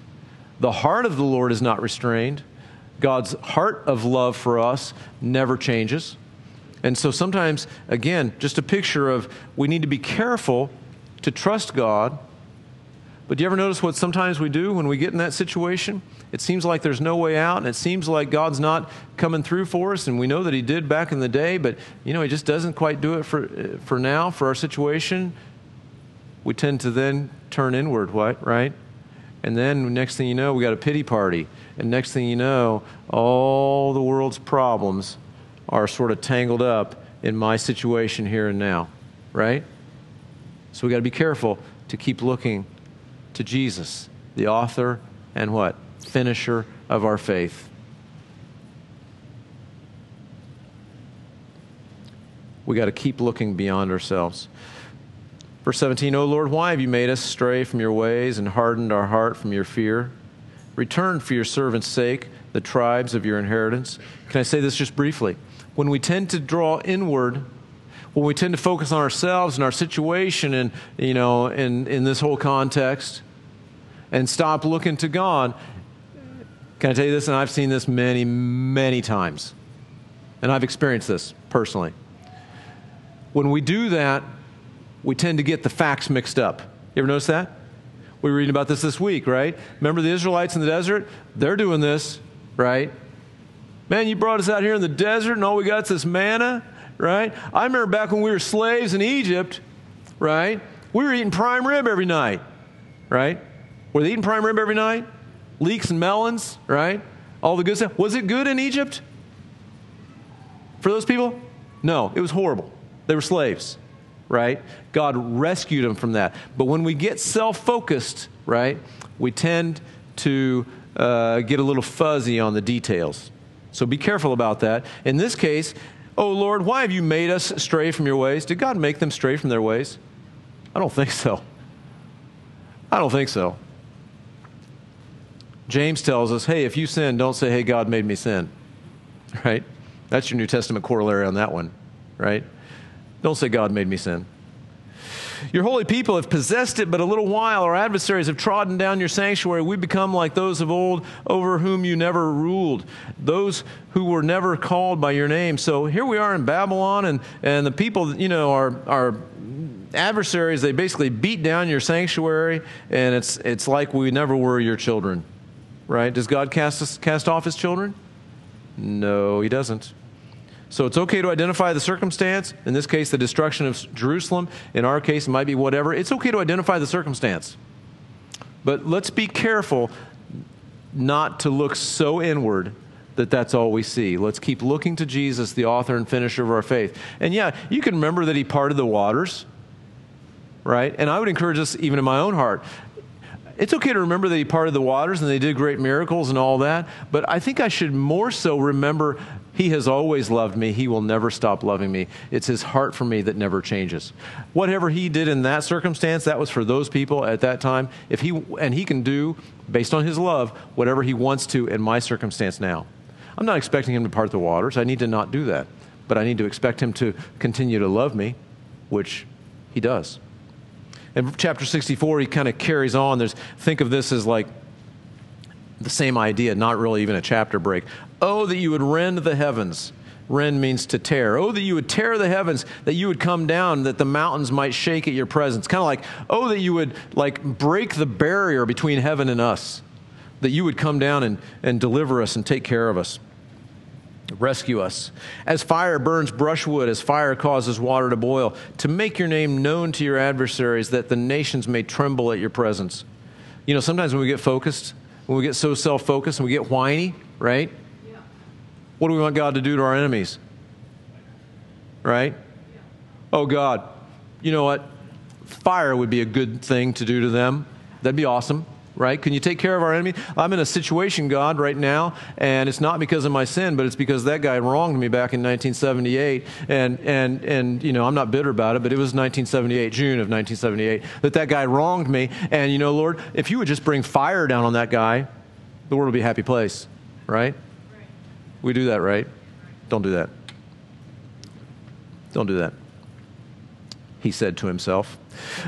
The heart of the Lord is not restrained. God's heart of love for us never changes. And so sometimes, again, just a picture of we need to be careful to trust God but do you ever notice what sometimes we do when we get in that situation? It seems like there's no way out, and it seems like God's not coming through for us, and we know that He did back in the day, but you know He just doesn't quite do it for uh, for now for our situation. We tend to then turn inward, what right? And then next thing you know, we got a pity party, and next thing you know, all the world's problems are sort of tangled up in my situation here and now, right? So we got to be careful to keep looking to Jesus, the author and what? Finisher of our faith. We got to keep looking beyond ourselves. Verse 17, O Lord, why have you made us stray from your ways and hardened our heart from your fear? Return for your servant's sake the tribes of your inheritance. Can I say this just briefly? When we tend to draw inward, when we tend to focus on ourselves and our situation and, you know, in, in this whole context, and stop looking to God. Can I tell you this? And I've seen this many, many times. And I've experienced this personally. When we do that, we tend to get the facts mixed up. You ever notice that? We were reading about this this week, right? Remember the Israelites in the desert? They're doing this, right? Man, you brought us out here in the desert and all we got is this manna, right? I remember back when we were slaves in Egypt, right? We were eating prime rib every night, right? Were they eating prime rib every night? Leeks and melons, right? All the good stuff. Was it good in Egypt? For those people? No, it was horrible. They were slaves, right? God rescued them from that. But when we get self focused, right, we tend to uh, get a little fuzzy on the details. So be careful about that. In this case, oh Lord, why have you made us stray from your ways? Did God make them stray from their ways? I don't think so. I don't think so. James tells us, hey, if you sin, don't say, hey, God made me sin. Right? That's your New Testament corollary on that one, right? Don't say, God made me sin. Your holy people have possessed it but a little while. Our adversaries have trodden down your sanctuary. We become like those of old over whom you never ruled, those who were never called by your name. So here we are in Babylon, and, and the people, you know, are, are adversaries. They basically beat down your sanctuary, and it's, it's like we never were your children right? Does God cast, cast off his children? No, he doesn't. So it's okay to identify the circumstance. In this case, the destruction of Jerusalem. In our case, it might be whatever. It's okay to identify the circumstance. But let's be careful not to look so inward that that's all we see. Let's keep looking to Jesus, the author and finisher of our faith. And yeah, you can remember that he parted the waters. right? And I would encourage us, even in my own heart, it's okay to remember that he parted the waters and they did great miracles and all that, but I think I should more so remember he has always loved me. He will never stop loving me. It's his heart for me that never changes. Whatever he did in that circumstance, that was for those people at that time. If he and he can do based on his love whatever he wants to in my circumstance now. I'm not expecting him to part the waters. I need to not do that. But I need to expect him to continue to love me, which he does. In chapter 64, he kind of carries on. There's think of this as like the same idea, not really even a chapter break. Oh, that you would rend the heavens. Rend means to tear. Oh, that you would tear the heavens, that you would come down, that the mountains might shake at your presence. Kind of like, oh, that you would like break the barrier between heaven and us, that you would come down and, and deliver us and take care of us, rescue us. As fire burns brushwood, as fire causes water to boil, to make your name known to your adversaries, that the nations may tremble at your presence. You know, sometimes when we get focused, when we get so self focused and we get whiny, right? Yeah. What do we want God to do to our enemies? Right? Yeah. Oh, God, you know what? Fire would be a good thing to do to them. That'd be awesome right? Can you take care of our enemy? I'm in a situation, God, right now, and it's not because of my sin, but it's because that guy wronged me back in 1978. And, and, and you know, I'm not bitter about it, but it was 1978, June of 1978, that that guy wronged me. And, you know, Lord, if you would just bring fire down on that guy, the world would be a happy place, right? We do that, right? Don't do that. Don't do that. He said to himself.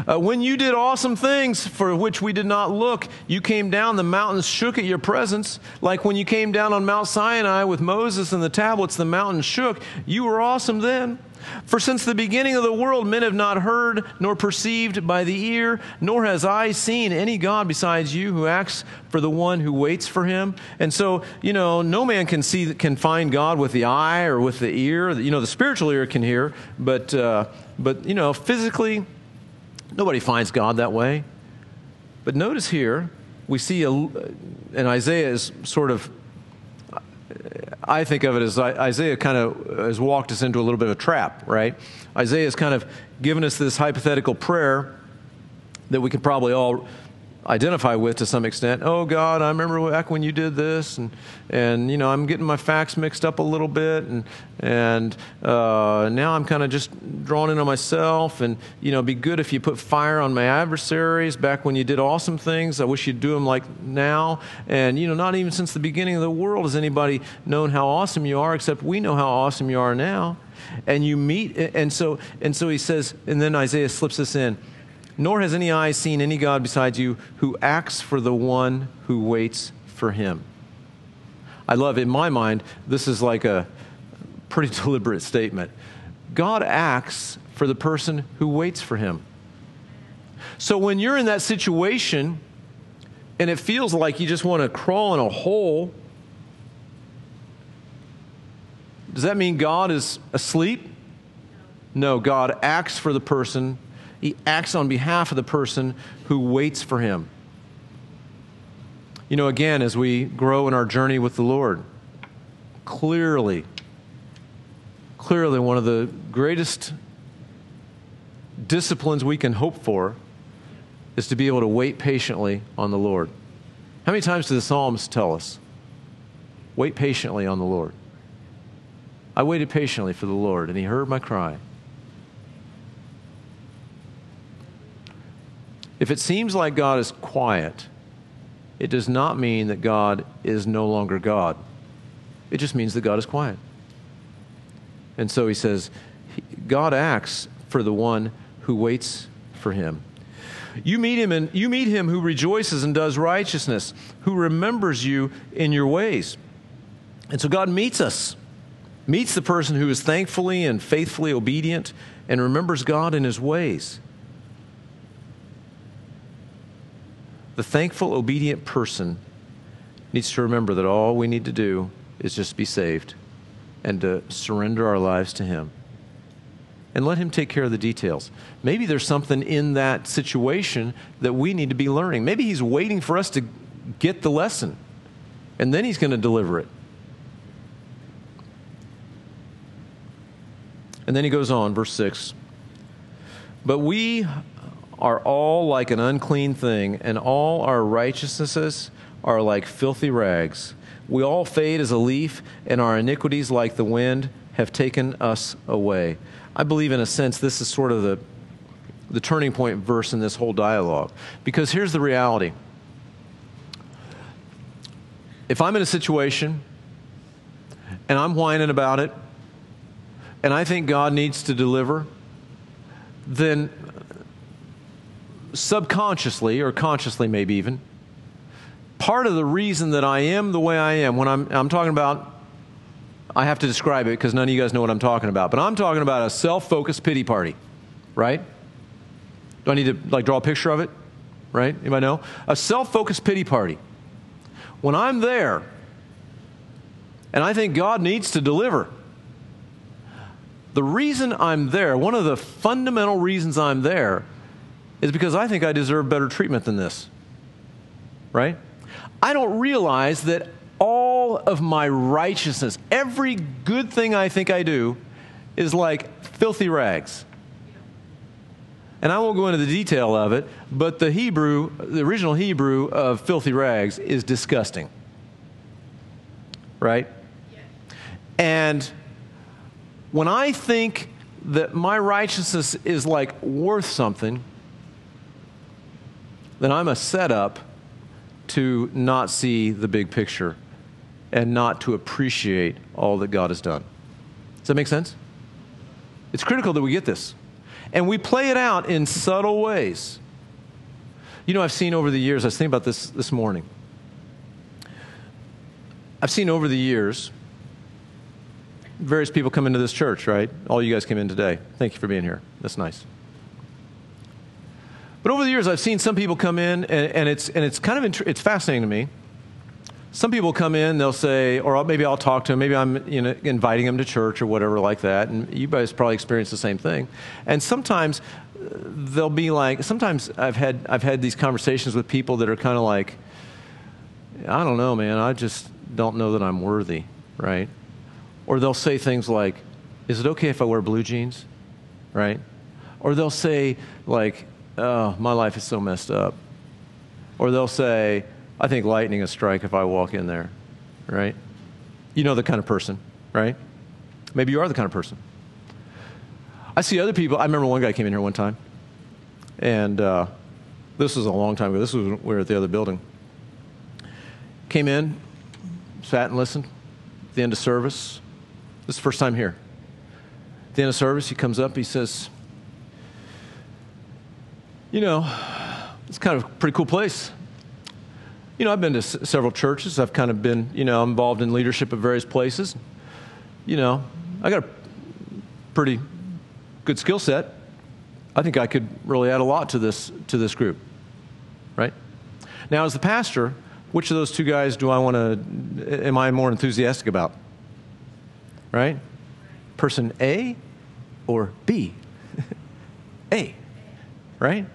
Uh, when you did awesome things for which we did not look, you came down, the mountains shook at your presence. Like when you came down on Mount Sinai with Moses and the tablets, the mountains shook. You were awesome then. For since the beginning of the world, men have not heard nor perceived by the ear, nor has eye seen any God besides you who acts for the one who waits for him. And so, you know, no man can see, can find God with the eye or with the ear. You know, the spiritual ear can hear, but, uh, but you know, physically, Nobody finds God that way. But notice here, we see, a, and Isaiah is sort of, I think of it as Isaiah kind of has walked us into a little bit of a trap, right? Isaiah has kind of given us this hypothetical prayer that we could probably all identify with to some extent. Oh God, I remember back when you did this, and and you know I'm getting my facts mixed up a little bit, and and uh, now I'm kind of just drawn in on myself, and you know, be good if you put fire on my adversaries. Back when you did awesome things, I wish you'd do them like now. And you know, not even since the beginning of the world has anybody known how awesome you are, except we know how awesome you are now. And you meet, and so and so he says, and then Isaiah slips this in nor has any eye seen any God besides you who acts for the one who waits for him. I love, in my mind, this is like a pretty [LAUGHS] deliberate statement. God acts for the person who waits for him. So when you're in that situation and it feels like you just want to crawl in a hole, does that mean God is asleep? No, God acts for the person he acts on behalf of the person who waits for him. You know, again, as we grow in our journey with the Lord, clearly, clearly one of the greatest disciplines we can hope for is to be able to wait patiently on the Lord. How many times do the Psalms tell us? Wait patiently on the Lord. I waited patiently for the Lord, and he heard my cry. If it seems like God is quiet, it does not mean that God is no longer God. It just means that God is quiet. And so he says, God acts for the one who waits for him. You meet him and you meet him who rejoices and does righteousness, who remembers you in your ways. And so God meets us, meets the person who is thankfully and faithfully obedient and remembers God in his ways. The thankful, obedient person needs to remember that all we need to do is just be saved and to surrender our lives to Him. And let Him take care of the details. Maybe there's something in that situation that we need to be learning. Maybe He's waiting for us to get the lesson, and then He's going to deliver it. And then He goes on, verse 6 But we are all like an unclean thing, and all our righteousnesses are like filthy rags. We all fade as a leaf, and our iniquities, like the wind, have taken us away. I believe, in a sense, this is sort of the, the turning point verse in this whole dialogue. Because here's the reality if I'm in a situation and I'm whining about it, and I think God needs to deliver, then subconsciously or consciously, maybe even, part of the reason that I am the way I am, when I'm, I'm talking about, I have to describe it because none of you guys know what I'm talking about, but I'm talking about a self focused pity party, right? Do I need to like draw a picture of it? Right? Anybody know? A self focused pity party. When I'm there and I think God needs to deliver, the reason I'm there, one of the fundamental reasons I'm there, is because I think I deserve better treatment than this. Right? I don't realize that all of my righteousness, every good thing I think I do, is like filthy rags. And I won't go into the detail of it, but the Hebrew, the original Hebrew of filthy rags is disgusting. Right? And when I think that my righteousness is like worth something, then I'm a setup to not see the big picture and not to appreciate all that God has done. Does that make sense? It's critical that we get this. And we play it out in subtle ways. You know, I've seen over the years, I was thinking about this this morning. I've seen over the years various people come into this church, right? All you guys came in today. Thank you for being here. That's nice. But over the years, I've seen some people come in, and, and it's, and it's kind of it's fascinating to me. Some people come in, they'll say, or maybe I'll talk to them, maybe I'm you know, inviting them to church or whatever like that, and you guys probably experience the same thing. And sometimes uh, they'll be like, sometimes I've had, I've had these conversations with people that are kind of like, I don't know, man, I just don't know that I'm worthy, right? Or they'll say things like, Is it okay if I wear blue jeans? Right? Or they'll say, like, Oh, my life is so messed up. Or they'll say, I think lightning will strike if I walk in there. Right? You know the kind of person, right? Maybe you are the kind of person. I see other people. I remember one guy came in here one time, and uh, this was a long time ago. This was when we were at the other building. Came in, sat and listened. At the end of service, this is the first time here. At the end of service, he comes up, he says, You know, it's kind of a pretty cool place. You know, I've been to s- several churches. I've kind of been, you know, involved in leadership at various places. You know, I got a pretty good skill set. I think I could really add a lot to this to this group. Right? Now, as the pastor, which of those two guys do I want to am I more enthusiastic about? right? Person A or B? [LAUGHS] A, right?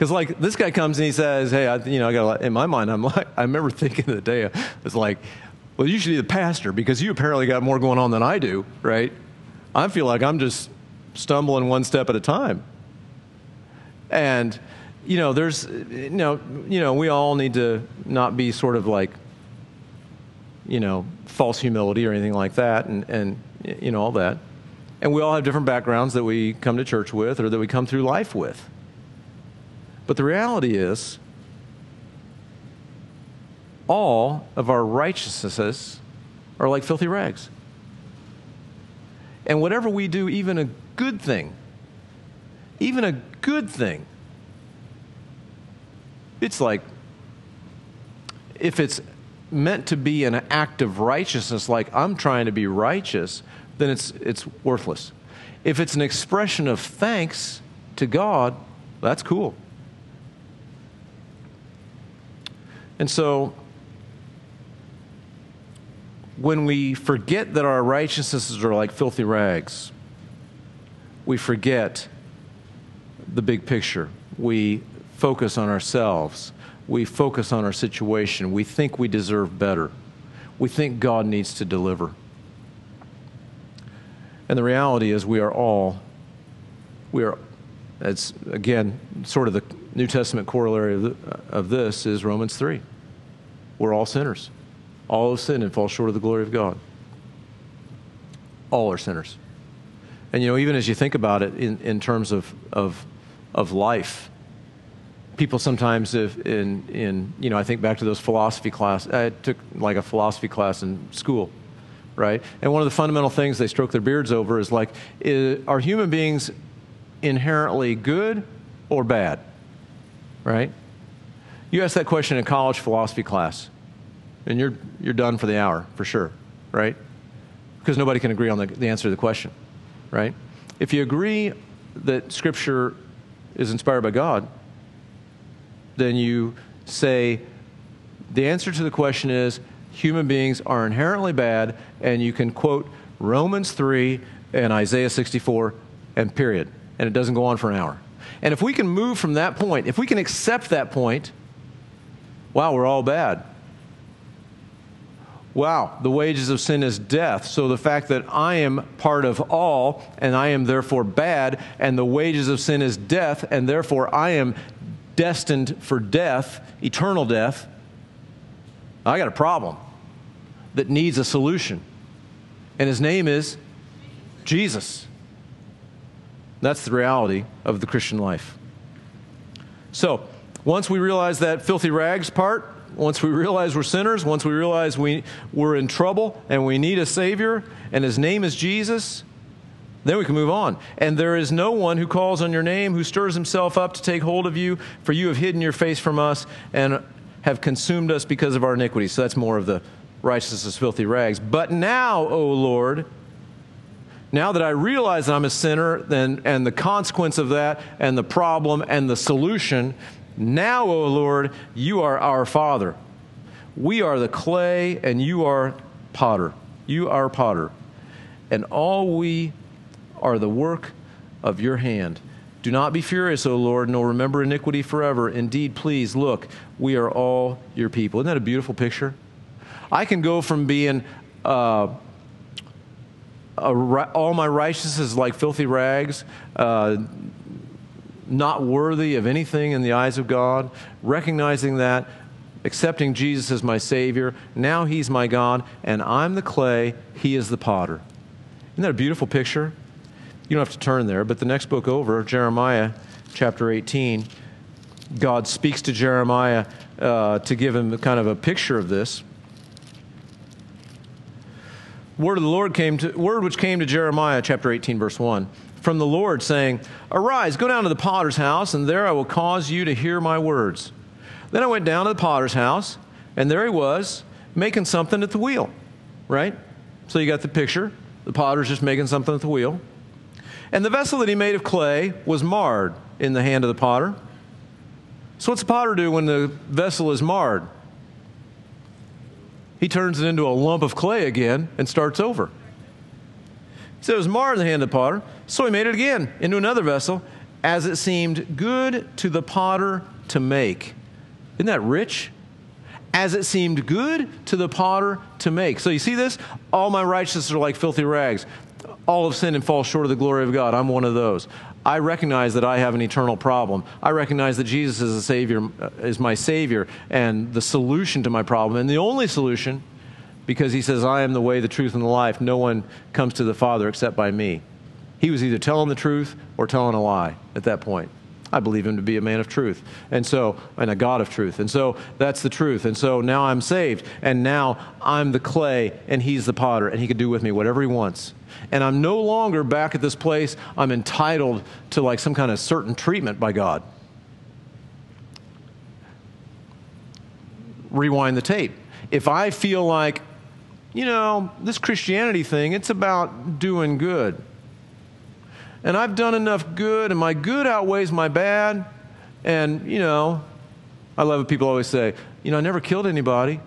Because like this guy comes and he says, "Hey, I, you know, I got a in my mind. I'm like, I remember [LAUGHS] thinking the day I was like, well, you should be the pastor because you apparently got more going on than I do, right? I feel like I'm just stumbling one step at a time, and you know, there's, you know, you know, we all need to not be sort of like you know, false humility or anything like that, and, and you know, all that. And we all have different backgrounds that we come to church with or that we come through life with. But the reality is, all of our righteousnesses are like filthy rags. And whatever we do, even a good thing, even a good thing, it's like if it's meant to be an act of righteousness, like I'm trying to be righteous, then it's, it's worthless. If it's an expression of thanks to God, that's cool. And so, when we forget that our righteousnesses are like filthy rags, we forget the big picture. We focus on ourselves we focus on our situation. We think we deserve better. We think God needs to deliver. And the reality is, we are all, we are That's, again, sort of the New Testament corollary of, the, of this is Romans 3. We're all sinners. All have sinned and fall short of the glory of God. All are sinners. And, you know, even as you think about it in, in terms of, of, of life, people sometimes if in, in, you know, I think back to those philosophy class. I took like a philosophy class in school, right? And one of the fundamental things they stroke their beards over is like, is, are human beings inherently good or bad? Right? You ask that question in a college philosophy class, and you're, you're done for the hour, for sure, right? Because nobody can agree on the, the answer to the question right? If you agree that Scripture is inspired by God, then you say the answer to the question is human beings are inherently bad, and you can quote Romans 3 and Isaiah 64 and period. And it doesn't go on for an hour. And if we can move from that point, if we can accept that point, wow, we're all bad wow, the wages of sin is death. So the fact that I am part of all and I am therefore bad, and the wages of sin is death, and therefore I am destined for death, eternal death, I got a problem that needs a solution. And his name is Jesus. That's the reality of the Christian life. So, once we realize that filthy rags part, once we realize we're sinners, once we realize we, we're in trouble and we need a Savior, and His name is Jesus, then we can move on. And there is no one who calls on your name who stirs himself up to take hold of you, for you have hidden your face from us and have consumed us because of our iniquities. So that's more of the righteousness of filthy rags. But now, O Lord, now that I realize that I'm a sinner then, and the consequence of that and the problem and the solution, now, O Lord, you are our Father. We are the clay, and you are potter. You are potter. And all we are the work of your hand. Do not be furious, O Lord, nor remember iniquity forever. Indeed, please look, we are all your people. Isn't that a beautiful picture? I can go from being uh, a, all my righteousness is like filthy rags, uh, not worthy of anything in the eyes of God, recognizing that, accepting Jesus as my Savior. Now He's my God, and I'm the clay, He is the potter. Isn't that a beautiful picture? You don't have to turn there, but the next book over, Jeremiah chapter 18, God speaks to Jeremiah uh, to give him kind of a picture of this. Word of the Lord came to word which came to Jeremiah chapter 18 verse 1 from the Lord, saying, Arise, go down to the potter's house, and there I will cause you to hear my words. Then I went down to the potter's house, and there he was, making something at the wheel, right? So you got the picture. The potter's just making something at the wheel. And the vessel that he made of clay was marred in the hand of the potter. So what's the potter do when the vessel is marred? He turns it into a lump of clay again and starts over. So it was marred in the hand of the potter. So he made it again into another vessel, as it seemed good to the potter to make. Isn't that rich? As it seemed good to the potter to make. So you see this? All my righteousness are like filthy rags. All have sinned and fall short of the glory of God. I'm one of those. I recognize that I have an eternal problem. I recognize that Jesus is a savior, uh, is my savior, and the solution to my problem, and the only solution because he says, I am the way, the truth, and the life. No one comes to the Father except by me. He was either telling the truth or telling a lie at that point. I believe him to be a man of truth. And so, and a God of truth. And so that's the truth. And so now I'm saved. And now I'm the clay and he's the potter and he can do with me whatever he wants. And I'm no longer back at this place I'm entitled to like some kind of certain treatment by God. Rewind the tape. If I feel like you know, this Christianity thing, it's about doing good. And I've done enough good, and my good outweighs my bad. And, you know, I love what people always say, you know, I never killed anybody.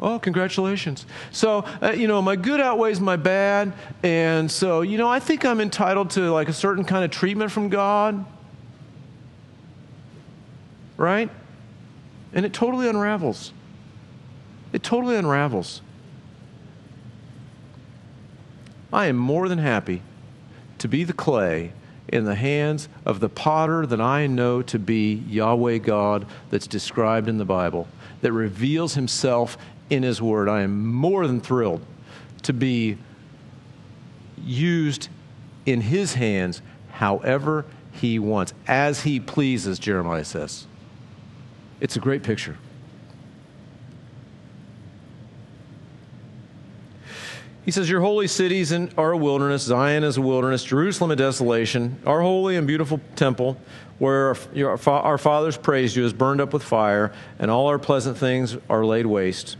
Oh, congratulations. So, uh, you know, my good outweighs my bad. And so, you know, I think I'm entitled to like a certain kind of treatment from God. Right? And it totally unravels. It totally unravels. I am more than happy to be the clay in the hands of the potter that I know to be Yahweh God that's described in the Bible, that reveals himself in his word. I am more than thrilled to be used in his hands however he wants, as he pleases, Jeremiah says. It's a great picture. He says, Your holy cities are a wilderness, Zion is a wilderness, Jerusalem a desolation. Our holy and beautiful temple, where our, fathers praised you, is burned up with fire, and all our pleasant things are laid waste.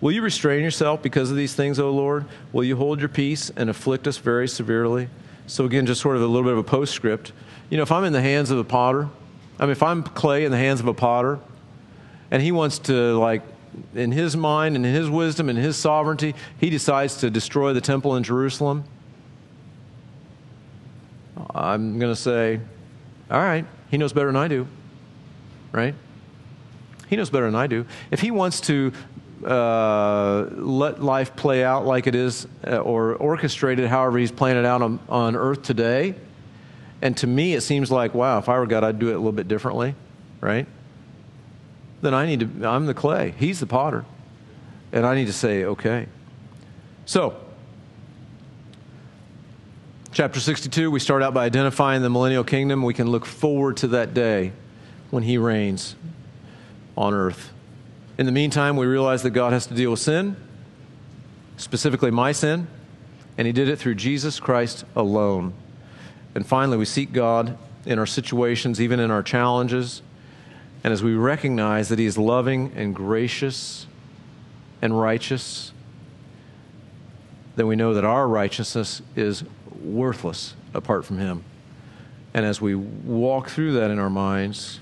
Will you restrain yourself because of these things, O Lord? Will you hold your peace and afflict us very severely? So, again, just sort of a little bit of a postscript. You know, if I'm in the hands of a potter, I mean, if I'm clay in the hands of a potter, and he wants to, like, in his mind and in his wisdom and his sovereignty, he decides to destroy the temple in Jerusalem. I'm going to say, all right, he knows better than I do, right? He knows better than I do. If he wants to uh, let life play out like it is uh, or orchestrate it however he's playing it out on, on earth today, and to me it seems like, wow, if I were God, I'd do it a little bit differently, right? Then I need to, I'm the clay. He's the potter. And I need to say, okay. So, chapter 62, we start out by identifying the millennial kingdom. We can look forward to that day when he reigns on earth. In the meantime, we realize that God has to deal with sin, specifically my sin, and he did it through Jesus Christ alone. And finally, we seek God in our situations, even in our challenges and as we recognize that He is loving and gracious and righteous, then we know that our righteousness is worthless apart from Him. And as we walk through that in our minds,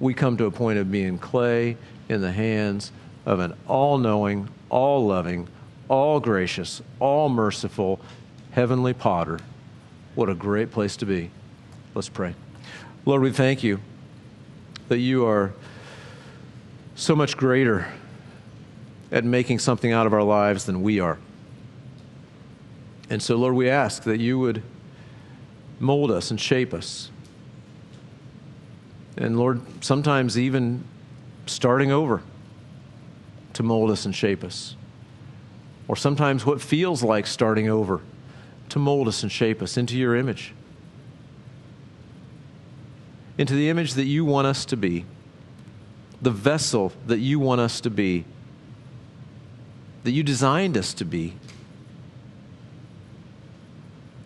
we come to a point of being clay in the hands of an all knowing, all loving, all gracious, all merciful heavenly potter. What a great place to be. Let's pray. Lord, we thank you that you are so much greater at making something out of our lives than we are. And so, Lord, we ask that you would mold us and shape us. And Lord, sometimes even starting over to mold us and shape us. Or sometimes what feels like starting over to mold us and shape us into your image into the image that you want us to be, the vessel that you want us to be, that you designed us to be.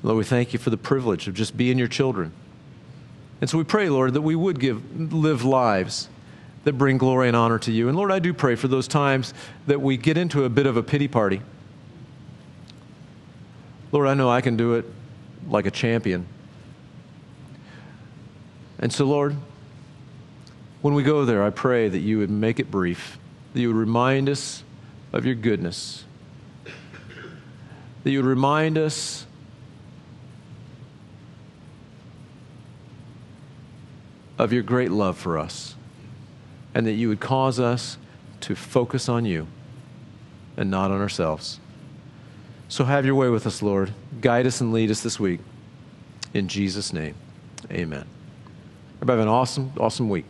Lord, we thank you for the privilege of just being your children. And so we pray, Lord, that we would give, live lives that bring glory and honor to you. And Lord, I do pray for those times that we get into a bit of a pity party. Lord, I know I can do it like a champion. And so, Lord, when we go there, I pray that you would make it brief, that you would remind us of your goodness, that you would remind us of your great love for us, and that you would cause us to focus on you and not on ourselves. So have your way with us, Lord. Guide us and lead us this week. In Jesus' name, amen. Everybody have an awesome, awesome week.